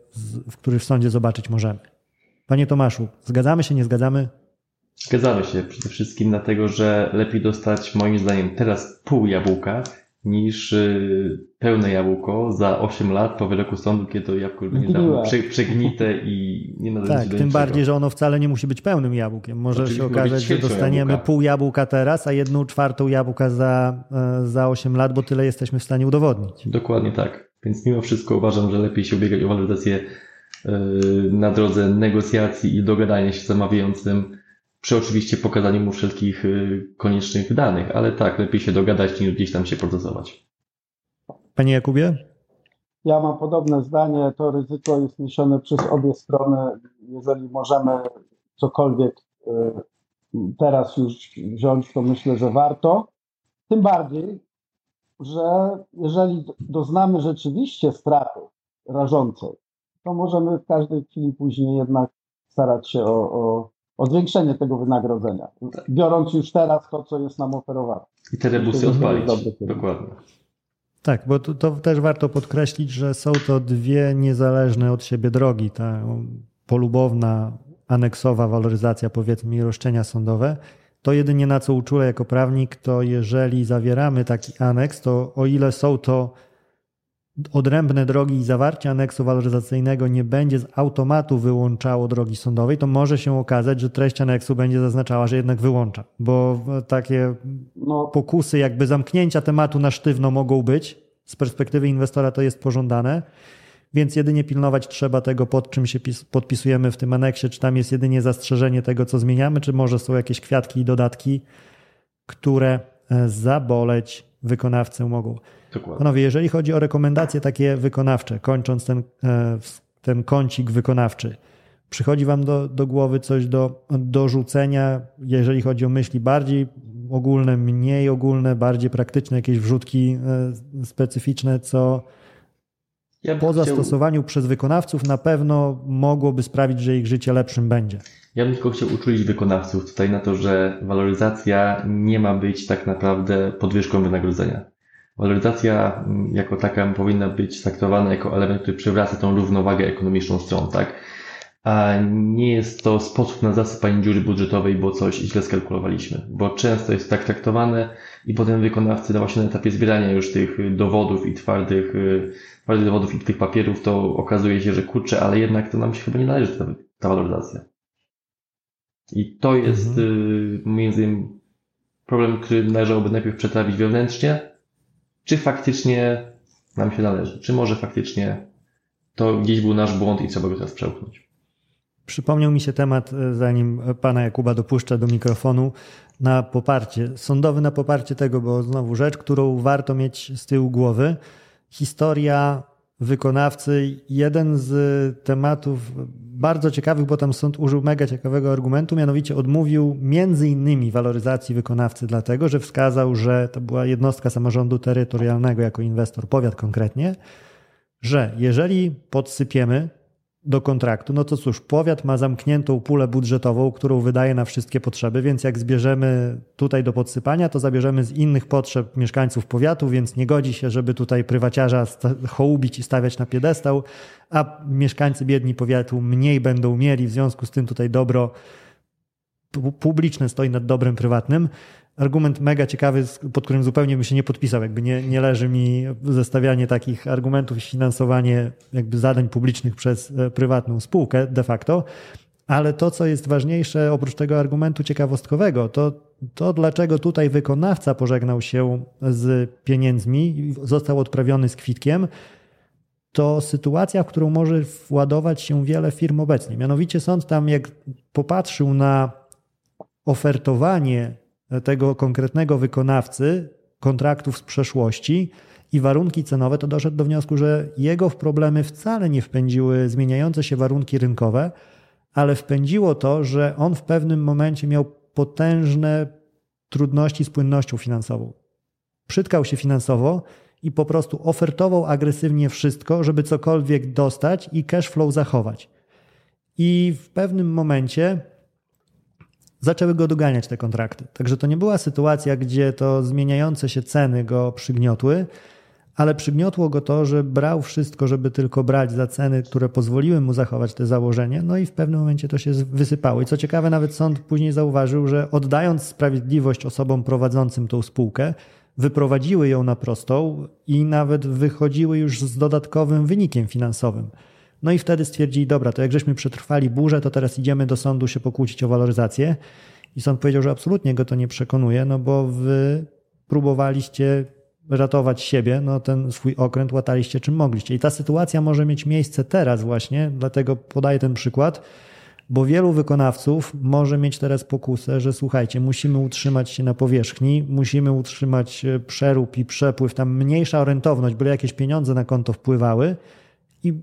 Speaker 1: w który w sądzie zobaczyć możemy. Panie Tomaszu, zgadzamy się, nie zgadzamy?
Speaker 3: Zgadzamy się przede wszystkim dlatego, że lepiej dostać moim zdaniem teraz pół jabłka niż y, pełne jabłko za 8 lat po wyroku sądu, kiedy to jabłko już będzie dawno przegnite i nie nadaje
Speaker 1: Tak, tym bardziej, że ono wcale nie musi być pełnym jabłkiem. Może Oczywiście się okazać, że dostaniemy jabłka. pół jabłka teraz, a jedną czwartą jabłka za, e, za 8 lat, bo tyle jesteśmy w stanie udowodnić.
Speaker 3: Dokładnie tak. Więc mimo wszystko uważam, że lepiej się ubiegać o waloryzację e, na drodze negocjacji i dogadania się z zamawiającym, przy oczywiście pokazaniu mu wszelkich e, koniecznych danych, ale tak, lepiej się dogadać niż gdzieś tam się procesować.
Speaker 1: Panie Jakubie?
Speaker 2: Ja mam podobne zdanie. To ryzyko jest niesione przez obie strony. Jeżeli możemy cokolwiek e, teraz już wziąć, to myślę, że warto. Tym bardziej, że jeżeli doznamy rzeczywiście straty rażącej, to możemy w każdej chwili później jednak starać się o, o, o zwiększenie tego wynagrodzenia, biorąc już teraz to, co jest nam oferowane.
Speaker 3: I te rebusy odpalić. Dokładnie.
Speaker 1: Tak, bo to, to, też warto podkreślić, że są to dwie niezależne od siebie drogi. Ta polubowna, aneksowa waloryzacja, powiedzmy, i roszczenia sądowe to jedynie na co uczulę jako prawnik, to jeżeli zawieramy taki aneks, to o ile są to odrębne drogi i zawarcie aneksu waloryzacyjnego nie będzie z automatu wyłączało drogi sądowej, to może się okazać, że treść aneksu będzie zaznaczała, że jednak wyłącza, bo takie no. pokusy jakby zamknięcia tematu na sztywno mogą być, z perspektywy inwestora to jest pożądane, więc jedynie pilnować trzeba tego, pod czym się podpisujemy w tym aneksie, czy tam jest jedynie zastrzeżenie tego, co zmieniamy, czy może są jakieś kwiatki i dodatki, które e, zaboleć wykonawcę mogą. Dokładnie. Panowie, jeżeli chodzi o rekomendacje takie wykonawcze, kończąc ten, e, ten kącik wykonawczy, przychodzi Wam do, do głowy coś do dorzucenia, jeżeli chodzi o myśli bardziej ogólne, mniej ogólne, bardziej praktyczne, jakieś wrzutki e, specyficzne, co ja po zastosowaniu chciał... przez wykonawców na pewno mogłoby sprawić, że ich życie lepszym będzie.
Speaker 3: Ja bym tylko chciał uczulić wykonawców tutaj na to, że waloryzacja nie ma być tak naprawdę podwyżką wynagrodzenia. Waloryzacja mm, jako taka powinna być traktowana jako element, który przywraca tą równowagę ekonomiczną stron, tak? A nie jest to sposób na zasypanie dziury budżetowej, bo coś źle skalkulowaliśmy. Bo często jest tak traktowane i potem wykonawcy na właśnie na etapie zbierania już tych dowodów i twardych, y, twardych dowodów i tych papierów, to okazuje się, że kurczę, ale jednak to nam się chyba nie należy ta, ta waloryzacja. I to jest mhm. moim zdaniem problem, który należałoby najpierw przetrawić wewnętrznie, czy faktycznie nam się należy, czy może faktycznie to gdzieś był nasz błąd i trzeba go teraz przełknąć.
Speaker 1: Przypomniał mi się temat, e, zanim pana Jakuba dopuszcza do mikrofonu, na poparcie, sądowy na poparcie tego, bo znowu rzecz, którą warto mieć z tyłu głowy. Historia wykonawcy, jeden z tematów bardzo ciekawych, bo tam sąd użył mega ciekawego argumentu, mianowicie odmówił między innymi waloryzacji wykonawcy, dlatego że wskazał, że to była jednostka samorządu terytorialnego jako inwestor, powiat konkretnie, że jeżeli podsypiemy do kontraktu, no to cóż, powiat ma zamkniętą pulę budżetową, którą wydaje na wszystkie potrzeby, więc jak zbierzemy tutaj do podsypania, to zabierzemy z innych potrzeb mieszkańców powiatu, więc nie godzi się, żeby tutaj prywaciarza hołubić i stawiać na piedestał, a mieszkańcy biedni powiatu mniej będą mieli, w związku z tym tutaj dobro publiczne stoi nad dobrem prywatnym argument mega ciekawy, pod którym zupełnie bym się nie podpisał. Jakby nie, nie leży mi zestawianie takich argumentów i finansowanie jakby zadań publicznych przez e, prywatną spółkę de facto. Ale to, co jest ważniejsze, oprócz tego argumentu ciekawostkowego, to to, dlaczego tutaj wykonawca pożegnał się z pieniędzmi został odprawiony z kwitkiem, to sytuacja, w którą może władować się wiele firm obecnie. Mianowicie sąd tam, jak popatrzył na ofertowanie tego konkretnego wykonawcy kontraktów z przeszłości i warunki cenowe, to doszedł do wniosku, że jego w problemy wcale nie wpędziły zmieniające się warunki rynkowe, ale wpędziło to, że on w pewnym momencie miał potężne trudności z płynnością finansową. Przytkał się finansowo i po prostu ofertował agresywnie wszystko, żeby cokolwiek dostać i cash flow zachować. I w pewnym momencie zaczęły go doganiać te kontrakty. Także to nie była sytuacja, gdzie to zmieniające się ceny go przygniotły, ale przygniotło go to, że brał wszystko, żeby tylko brać za ceny, które pozwoliły mu zachować te założenie, no i w pewnym momencie to się wysypało. I co ciekawe, nawet sąd później zauważył, że oddając sprawiedliwość osobom prowadzącym tą spółkę, wyprowadziły ją na prostą i nawet wychodziły już z dodatkowym wynikiem finansowym. No i wtedy stwierdzili, dobra, to jak żeśmy przetrwali burzę, to teraz idziemy do sądu się pokłócić o waloryzację. I sąd powiedział, że absolutnie go to nie przekonuje, no bo wy próbowaliście ratować siebie, no ten swój okręt łataliście czym mogliście. I ta sytuacja może mieć miejsce teraz właśnie, dlatego podaję ten przykład, bo wielu wykonawców może mieć teraz pokusę, że słuchajcie, musimy utrzymać się na powierzchni, musimy utrzymać e, przerób i przepływ, tam mniejsza orentowność, byle jakieś pieniądze na konto wpływały i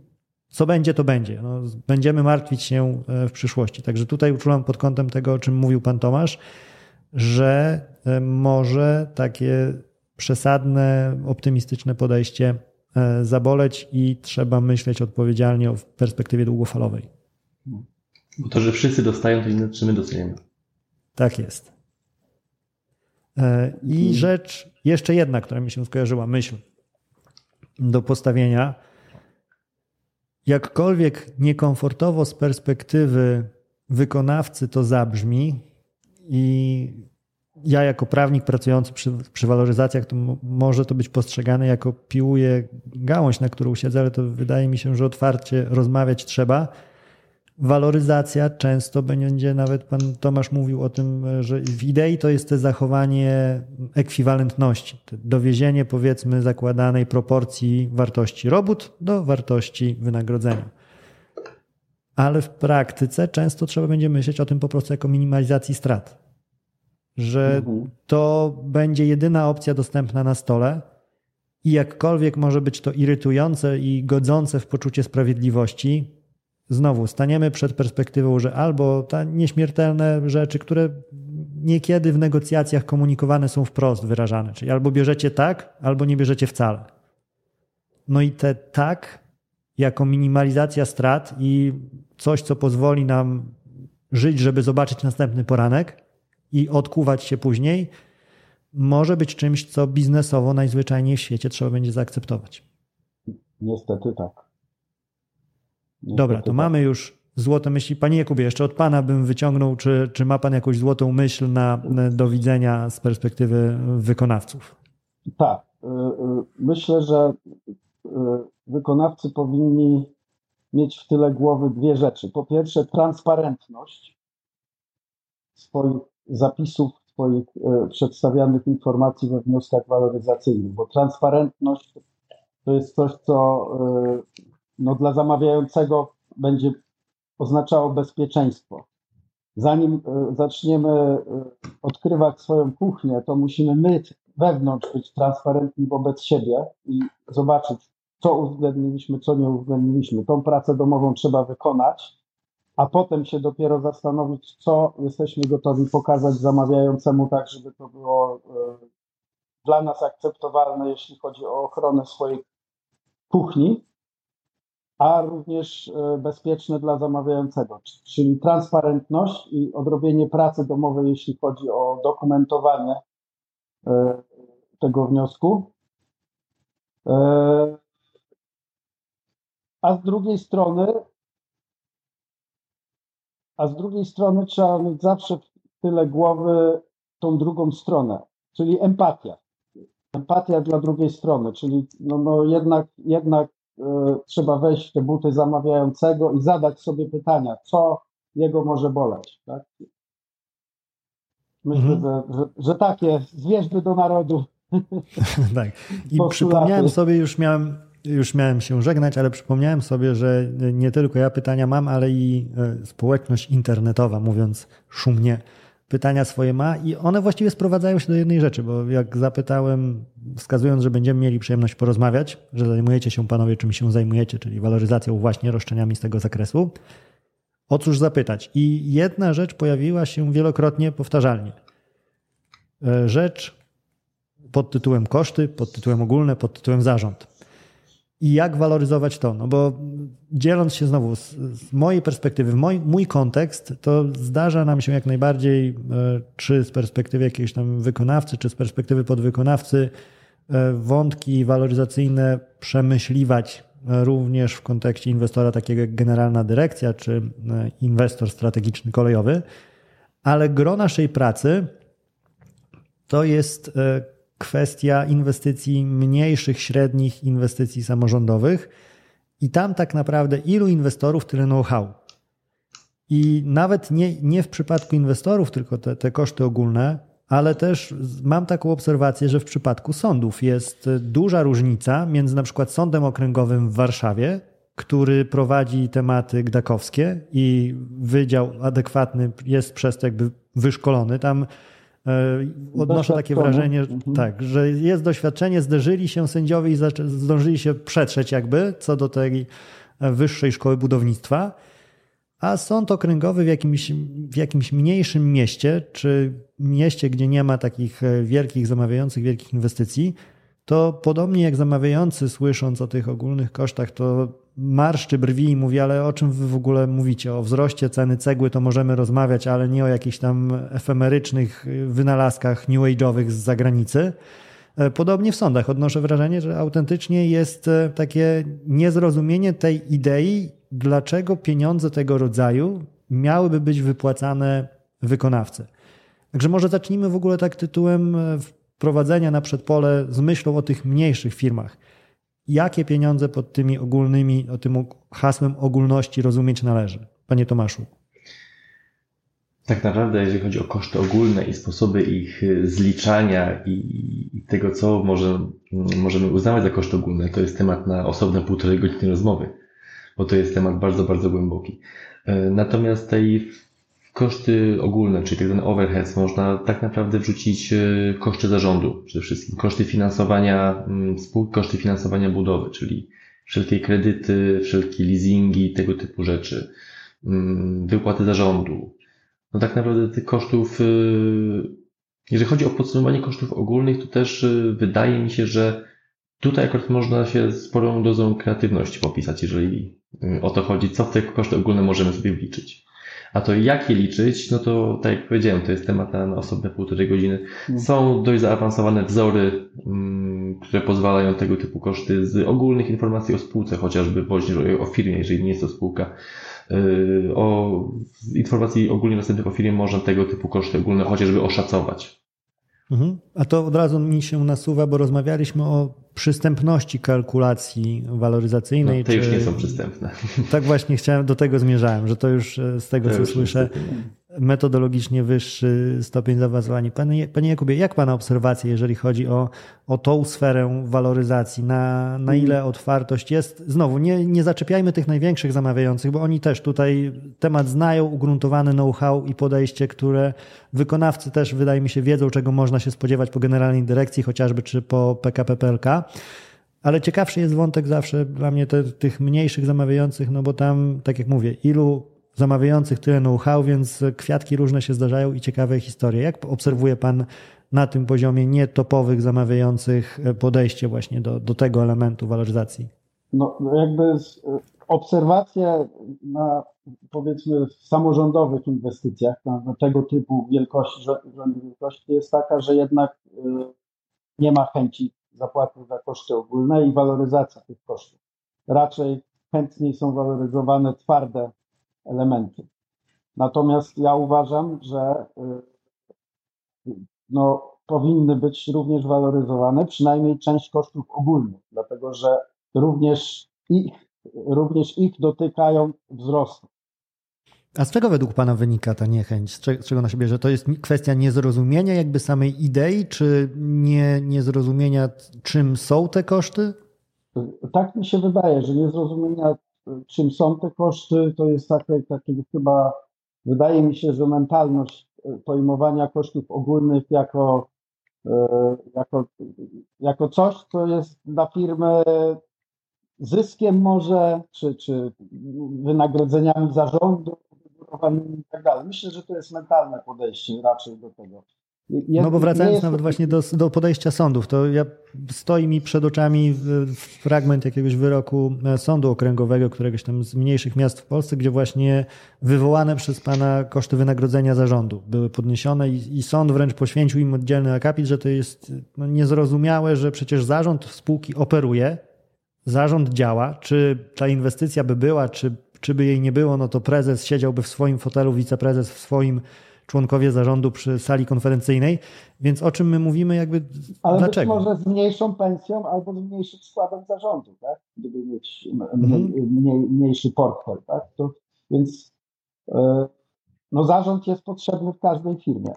Speaker 1: co będzie, to będzie. No, będziemy martwić się e, w przyszłości. Także tutaj uczulam pod kątem tego, o czym mówił pan Tomasz, że e, może takie przesadne, optymistyczne podejście e, zaboleć i trzeba myśleć odpowiedzialnie o perspektywie długofalowej.
Speaker 3: Bo to, że wszyscy dostają, to nie czy my dostajemy.
Speaker 1: Tak jest. I rzecz jeszcze jedna, która mi się skojarzyła, myśl do postawienia jakkolwiek niekomfortowo z perspektywy wykonawcy to zabrzmi i ja jako prawnik pracujący przy, przy waloryzacjach, to może to być postrzegane jako piłuje gałąź, na którą siedzę, ale to wydaje mi się, że otwarcie rozmawiać trzeba. Waloryzacja często będzie, nawet pan Tomasz mówił o tym, że w idei to jest to zachowanie ekwiwalentności, dowiezienie powiedzmy zakładanej proporcji wartości robót do wartości wynagrodzenia. Ale w praktyce często trzeba będzie myśleć o tym po prostu jako minimalizacji strat. Że mhm. to będzie jedyna opcja dostępna na stole i jakkolwiek może być to irytujące i godzące w poczucie sprawiedliwości, znowu staniemy przed perspektywą, że albo te nieśmiertelne rzeczy, które niekiedy w negocjacjach komunikowane są wprost wyrażane, czyli albo bierzecie tak, albo nie bierzecie wcale. No i te tak, jako minimalizacja strat i coś, co pozwoli nam żyć, żeby zobaczyć następny poranek i odkuwać się później, może być czymś, co biznesowo najzwyczajniej w świecie trzeba będzie zaakceptować.
Speaker 2: Niestety tak.
Speaker 1: Dobra, to mamy już złote myśli. Panie Jakubie, jeszcze od Pana bym wyciągnął, czy, czy ma Pan jakąś złotą myśl na, do widzenia z perspektywy wykonawców?
Speaker 2: Tak. Y, y, myślę, że y, wykonawcy powinni mieć w tyle głowy dwie rzeczy. Po pierwsze, transparentność swoich zapisów, swoich przedstawianych informacji we wnioskach waloryzacyjnych, bo transparentność to jest coś, co no, dla zamawiającego będzie oznaczało bezpieczeństwo. Zanim e, zaczniemy e, odkrywać swoją kuchnię, to musimy my wewnątrz być transparentni wobec siebie i zobaczyć, co uwzględniliśmy, co nie uwzględniliśmy. Tą pracę domową trzeba wykonać, a potem się dopiero zastanowić, co jesteśmy gotowi pokazać zamawiającemu, tak żeby to było e, dla nas akceptowalne, jeśli chodzi o ochronę swojej kuchni, a również e, bezpieczne dla zamawiającego, czyli transparentność i odrobienie pracy domowej, jeśli chodzi o dokumentowanie e, tego wniosku. E, a z drugiej strony, a z drugiej strony trzeba mieć zawsze w tyle głowy tą drugą stronę, czyli empatia. Empatia dla drugiej strony, czyli no, no jednak, jednak trzeba wejść w te buty zamawiającego i zadać sobie pytania, co jego może boleć. Tak? Myślę, mhm. że, że, że takie zwierzby do narodu.
Speaker 1: tak. I przypomniałem sobie, już miałem, już miałem się żegnać, ale przypomniałem sobie, że nie tylko ja pytania mam, ale i e, społeczność internetowa, mówiąc szumnie, pytania swoje ma i one właściwie sprowadzają się do jednej rzeczy, bo jak zapytałem, wskazując, że będziemy mieli przyjemność porozmawiać, że zajmujecie się panowie czym się zajmujecie, czyli waloryzacją właśnie roszczeniami z tego zakresu, o cóż zapytać. I jedna rzecz pojawiła się wielokrotnie powtarzalnie. E, rzecz pod tytułem koszty, pod tytułem ogólne, pod tytułem zarząd i jak waloryzować to. No bo dzieląc się znowu z, z mojej perspektywy, mój, mój kontekst, to zdarza nam się jak najbardziej, e, czy z perspektywy jakiegoś tam wykonawcy, czy z perspektywy podwykonawcy, e, wątki waloryzacyjne przemyśliwać e, również w kontekście inwestora takiego jak generalna dyrekcja, czy inwestor strategiczny kolejowy, ale gro naszej pracy to jest kwestia inwestycji mniejszych, średnich, inwestycji samorządowych. I tam tak naprawdę ilu inwestorów, tyle know-how. I nawet nie, nie w przypadku inwestorów, tylko te, te koszty ogólne, ale też mam taką obserwację, że w przypadku sądów jest duża różnica między na przykład Sądem Okręgowym w Warszawie, który prowadzi tematy gdakowskie i wydział adekwatny jest przez to jakby wyszkolony. Tam odnoszę takie wrażenie, mhm. tak, że jest doświadczenie, zderzyli się sędziowie i zdążyli się przetrzeć jakby co do tej e, wyższej szkoły budownictwa, a sąd okręgowy w jakimś, w jakimś mniejszym mieście, czy mieście, gdzie nie ma takich e, wielkich zamawiających, wielkich inwestycji, to podobnie jak zamawiający słysząc o tych ogólnych kosztach, to marszczy brwi i mówi, ale o czym wy w ogóle mówicie? O wzroście ceny cegły to możemy rozmawiać, ale nie o jakichś tam efemerycznych wynalazkach new age'owych z zagranicy. E, podobnie w sądach odnoszę wrażenie, że autentycznie jest e, takie niezrozumienie tej idei, dlaczego pieniądze tego rodzaju miałyby być wypłacane wykonawcy. Także może zacznijmy w ogóle tak tytułem e, wprowadzenia na przedpole z myślą o tych mniejszych firmach jakie pieniądze pod tymi ogólnymi, o tym hasłem ogólności rozumieć należy? panie Tomaszu?
Speaker 3: Tak naprawdę, jeżeli chodzi o koszty ogólne i sposoby ich zliczania i, tego, co może, możemy uznawać za koszty ogólne, to jest temat na osobne półtorej godziny rozmowy, bo to jest temat bardzo, bardzo głęboki. Natomiast tej koszty ogólne, czyli tak zwany overheads, można tak naprawdę wrzucić e, koszty zarządu przede wszystkim, koszty finansowania mm, spółki, koszty finansowania budowy, czyli wszelkie kredyty, wszelkie leasingi, tego typu rzeczy, mm, wypłaty zarządu. No tak naprawdę tych kosztów, e, jeżeli chodzi o podsumowanie kosztów ogólnych, to też e, wydaje mi się, że tutaj akurat można się sporą dozą kreatywności popisać, jeżeli o to chodzi, co w te koszty ogólne możemy sobie wliczyć. A to jak je liczyć, no to tak jak powiedziałem, to jest temat na, osobne półtorej godziny. Mm. Są dość zaawansowane wzory, mm, które pozwalają tego typu koszty z ogólnych informacji o spółce, chociażby bądź o firmie, jeżeli nie jest to spółka. Y, o informacji ogólnie dostępnych o firmie można tego typu koszty ogólne chociażby oszacować.
Speaker 1: Mhm. A to od razu mi się nasuwa, bo rozmawialiśmy o przystępności kalkulacji waloryzacyjnej.
Speaker 3: No, te czy... już nie są przystępne.
Speaker 1: Tak właśnie chciałem, do tego zmierzałem, że to już e, z tego, to co słyszę, metodologicznie wyższy stopień zaawansowania. Panie, panie Jakubie, jak Pana obserwacje, jeżeli chodzi o, o tą sferę waloryzacji? Na, na ile otwartość jest? Znowu, nie, nie zaczepiajmy tych największych zamawiających, bo oni też tutaj temat znają, ugruntowany know-how i podejście, które wykonawcy też, wydaje mi się, wiedzą, czego można się spodziewać po generalnej dyrekcji, chociażby czy po PKP PLK. Ale ciekawszy jest wątek zawsze dla mnie te, tych mniejszych zamawiających, no bo tam, tak jak mówię, ilu zamawiających tyle know-how, więc kwiatki różne się zdarzają i ciekawe historie. Jak obserwuje Pan na tym poziomie nietopowych zamawiających podejście właśnie do, do tego elementu waloryzacji?
Speaker 2: No, no jakby obserwacje na powiedzmy samorządowych inwestycjach na, tego typu wielkości, rzędu wielkości jest taka, że jednak y, nie ma chęci zapłaty za koszty ogólne i waloryzacja tych kosztów. Raczej chętniej są waloryzowane twarde elementy. Natomiast ja uważam, że y, no, powinny być również waloryzowane przynajmniej część kosztów ogólnych, dlatego że również ich, również ich dotykają wzrostu.
Speaker 1: A z czego według Pana wynika ta niechęć? Z czego ona się bierze? To jest kwestia niezrozumienia jakby samej idei, czy nie, niezrozumienia, czym są te koszty?
Speaker 2: Tak mi się wydaje, że niezrozumienia czym są te koszty, to jest takie, takie chyba, wydaje mi się, że mentalność e, pojmowania kosztów ogólnych jako, e, jako, jako coś, co jest dla firmy zyskiem może, czy, czy wynagrodzeniami zarządu i tak dalej. Myślę, że to jest mentalne podejście raczej do tego.
Speaker 1: Jest, no bo wracając jest... nawet właśnie do, do podejścia sądów, to ja stoi mi przed oczami fragment jakiegoś wyroku e, sądu okręgowego, któregoś tam z mniejszych miast w Polsce, gdzie właśnie wywołane przez pana koszty wynagrodzenia zarządu były podniesione i, i sąd wręcz poświęcił im oddzielny akapit, że to jest no, niezrozumiałe, że przecież zarząd spółki operuje, zarząd działa, czy ta inwestycja by była, czy, czy by jej nie było, no to prezes siedziałby w swoim fotelu, wiceprezes w swoim członkowie zarządu przy sali konferencyjnej. Więc o czym my mówimy, jakby
Speaker 2: Ale
Speaker 1: dlaczego?
Speaker 2: być może z mniejszą pensją albo z mniejszym składem zarządu, tak? Gdyby mieć mniej, mhm. mniej, mniejszy portfel, tak? To, więc e, no, zarząd jest potrzebny w każdej firmie.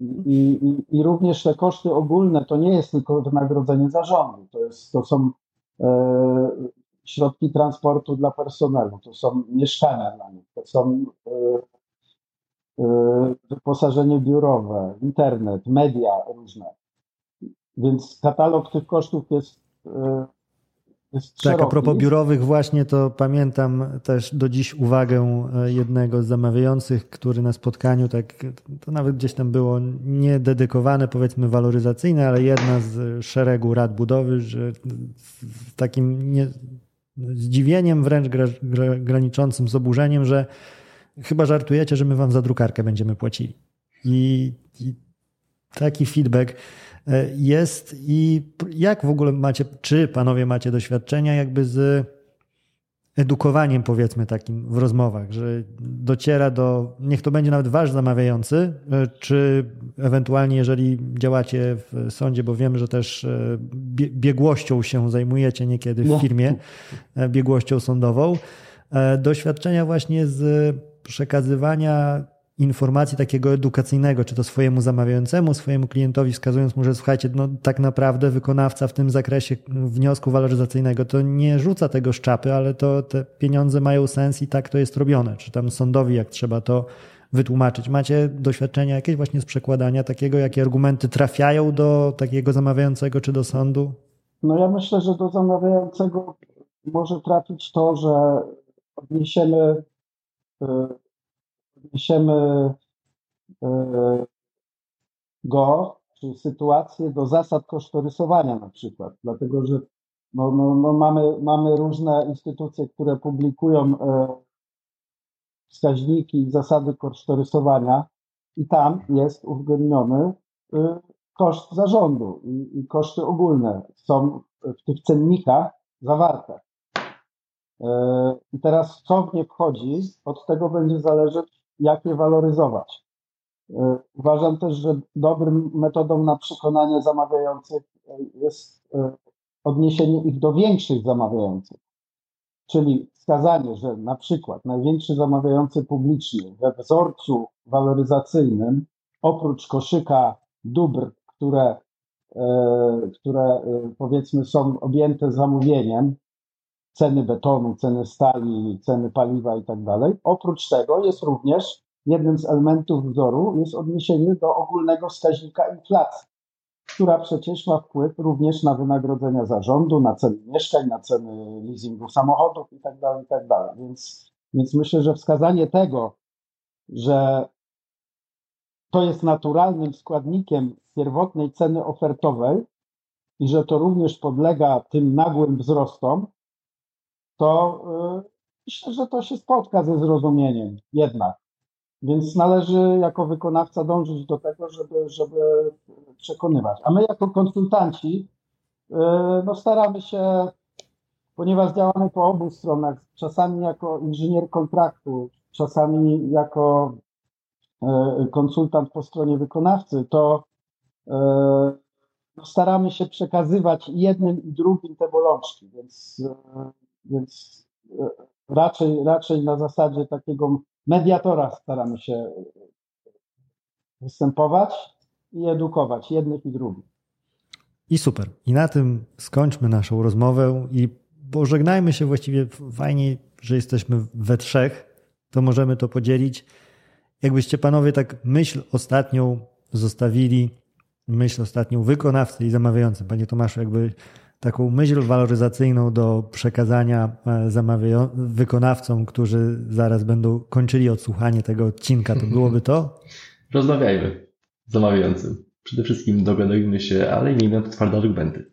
Speaker 2: I, i, I, również te koszty ogólne to nie jest tylko wynagrodzenie zarządu, to, jest, to są e, środki transportu dla personelu, to są mieszkania dla nich, to są e, wyposażenie biurowe, internet, media różne. Więc katalog tych kosztów jest, y, jest
Speaker 1: Tak, a propos biurowych właśnie, to pamiętam też do dziś uwagę y, jednego z zamawiających, który na spotkaniu, tak, to nawet gdzieś tam było nie dedykowane, powiedzmy waloryzacyjne, ale jedna z szeregu rad budowy, że z takim nie, zdziwieniem, wręcz gra, gra, graniczącym z oburzeniem, że chyba żartujecie, że my wam za drukarkę będziemy płacili. I, i taki feedback e, jest i jak w ogóle macie, czy panowie macie doświadczenia jakby z edukowaniem powiedzmy takim w rozmowach, że dociera do, niech to będzie nawet wasz zamawiający, e, czy ewentualnie jeżeli działacie w sądzie, bo wiem, że też e, biegłością się zajmujecie niekiedy w no. firmie, biegłością sądową, doświadczenia właśnie z przekazywania informacji takiego edukacyjnego, czy to swojemu zamawiającemu, swojemu klientowi, wskazując mu, że słuchajcie, no tak naprawdę wykonawca w tym zakresie wniosku waloryzacyjnego to nie rzuca tego szczapy, ale to te pieniądze mają sens i tak to jest robione. Czy tam sądowi, jak trzeba to wytłumaczyć. Macie doświadczenia jakieś właśnie z przekładania takiego, jakie argumenty trafiają do takiego zamawiającego czy do sądu?
Speaker 2: No ja myślę, że do zamawiającego może trafić to, że odniesiemy odniesiemy e, go, czy sytuację do zasad kosztorysowania na przykład, dlatego że no, no, no mamy, mamy różne instytucje, które publikują e, wskaźniki i zasady kosztorysowania i tam jest uwzględniony e, koszt zarządu i, i koszty ogólne są w tych cennikach zawarte. I teraz co w nie wchodzi, od tego będzie zależeć jak je waloryzować. E, uważam też, że dobrym metodą na przekonanie zamawiających e, jest e, odniesienie ich do większych zamawiających. Czyli wskazanie, że na przykład największy zamawiający publicznie we wzorcu waloryzacyjnym, oprócz koszyka dóbr, które, które powiedzmy są objęte zamówieniem, ceny betonu, ceny stali, ceny paliwa i tak. Oprócz tego jest również jednym z elementów wzoru jest odniesienie do ogólnego wskaźnika inflacji, która przecież ma wpływ również na wynagrodzenia zarządu, na ceny mieszkań, na ceny leasingu samochodów i tak dalej, i tak. Więc, więc myślę, że wskazanie tego, że to jest naturalnym składnikiem pierwotnej ceny ofertowej i że to również podlega tym nagłym wzrostom, to yy, myślę, że to się spotka ze zrozumieniem jednak. Więc należy jako wykonawca dążyć do tego, żeby, żeby przekonywać. A my jako konsultanci yy, no staramy się, ponieważ działamy po obu stronach, czasami jako inżynier kontraktu, czasami jako yy, konsultant po stronie wykonawcy, to no staramy się przekazywać jednym i drugim te bolączki, więc więc e, raczej, raczej na zasadzie takiego mediatora staramy się występować i edukować jednych i drugich.
Speaker 1: I super. I na tym skończmy naszą rozmowę i pożegnajmy się właściwie fajnie, że jesteśmy we trzech, to możemy to podzielić. Jakbyście panowie tak myśl ostatnią zostawili, myśl ostatnią wykonawcy i zamawiający. Panie Tomaszu, jakby taką myśl waloryzacyjną do przekazania e, wykonawcom, którzy zaraz będą kończyli odsłuchanie tego odcinka, to byłoby to?
Speaker 3: Rozmawiajmy z zamawiającym. Przede wszystkim dogadujmy się, ale miejmy na to twarde argumenty.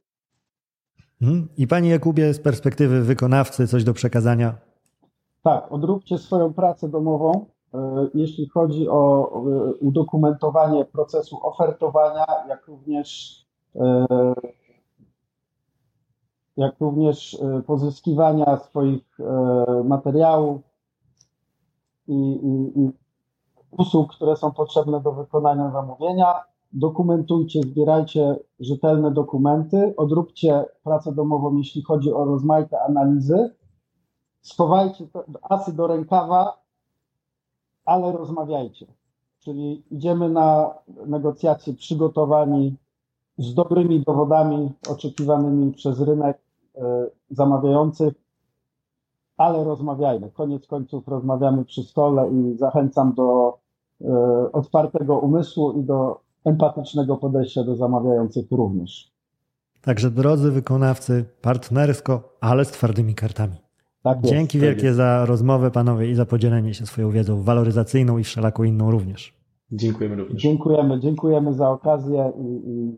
Speaker 1: Mhm. I Panie Jakubie, z perspektywy wykonawcy coś do przekazania?
Speaker 2: Tak, odróbcie swoją pracę domową, e, jeśli chodzi o udokumentowanie procesu ofertowania, jak również e, jak również e, pozyskiwania swoich e, materiałów i, i, i usług, które są potrzebne do wykonania zamówienia. Dokumentujcie, zbierajcie rzetelne dokumenty, odróbcie pracę domową, jeśli chodzi o rozmaite analizy. Schowajcie asy do rękawa, ale rozmawiajcie. Czyli idziemy na negocjacje przygotowani z dobrymi dowodami oczekiwanymi przez rynek e, zamawiających, ale rozmawiajmy. Koniec końców rozmawiamy przy stole i zachęcam do e, otwartego umysłu i do empatycznego podejścia do zamawiających również.
Speaker 1: Także drodzy wykonawcy, partnersko, ale z twardymi kartami. Tak jest, Dzięki tak wielkie jest. za rozmowę, panowie, i za podzielenie się swoją wiedzą waloryzacyjną i wszelaką inną również.
Speaker 3: Dziękujemy również.
Speaker 2: Dziękujemy, dziękujemy za okazję i, i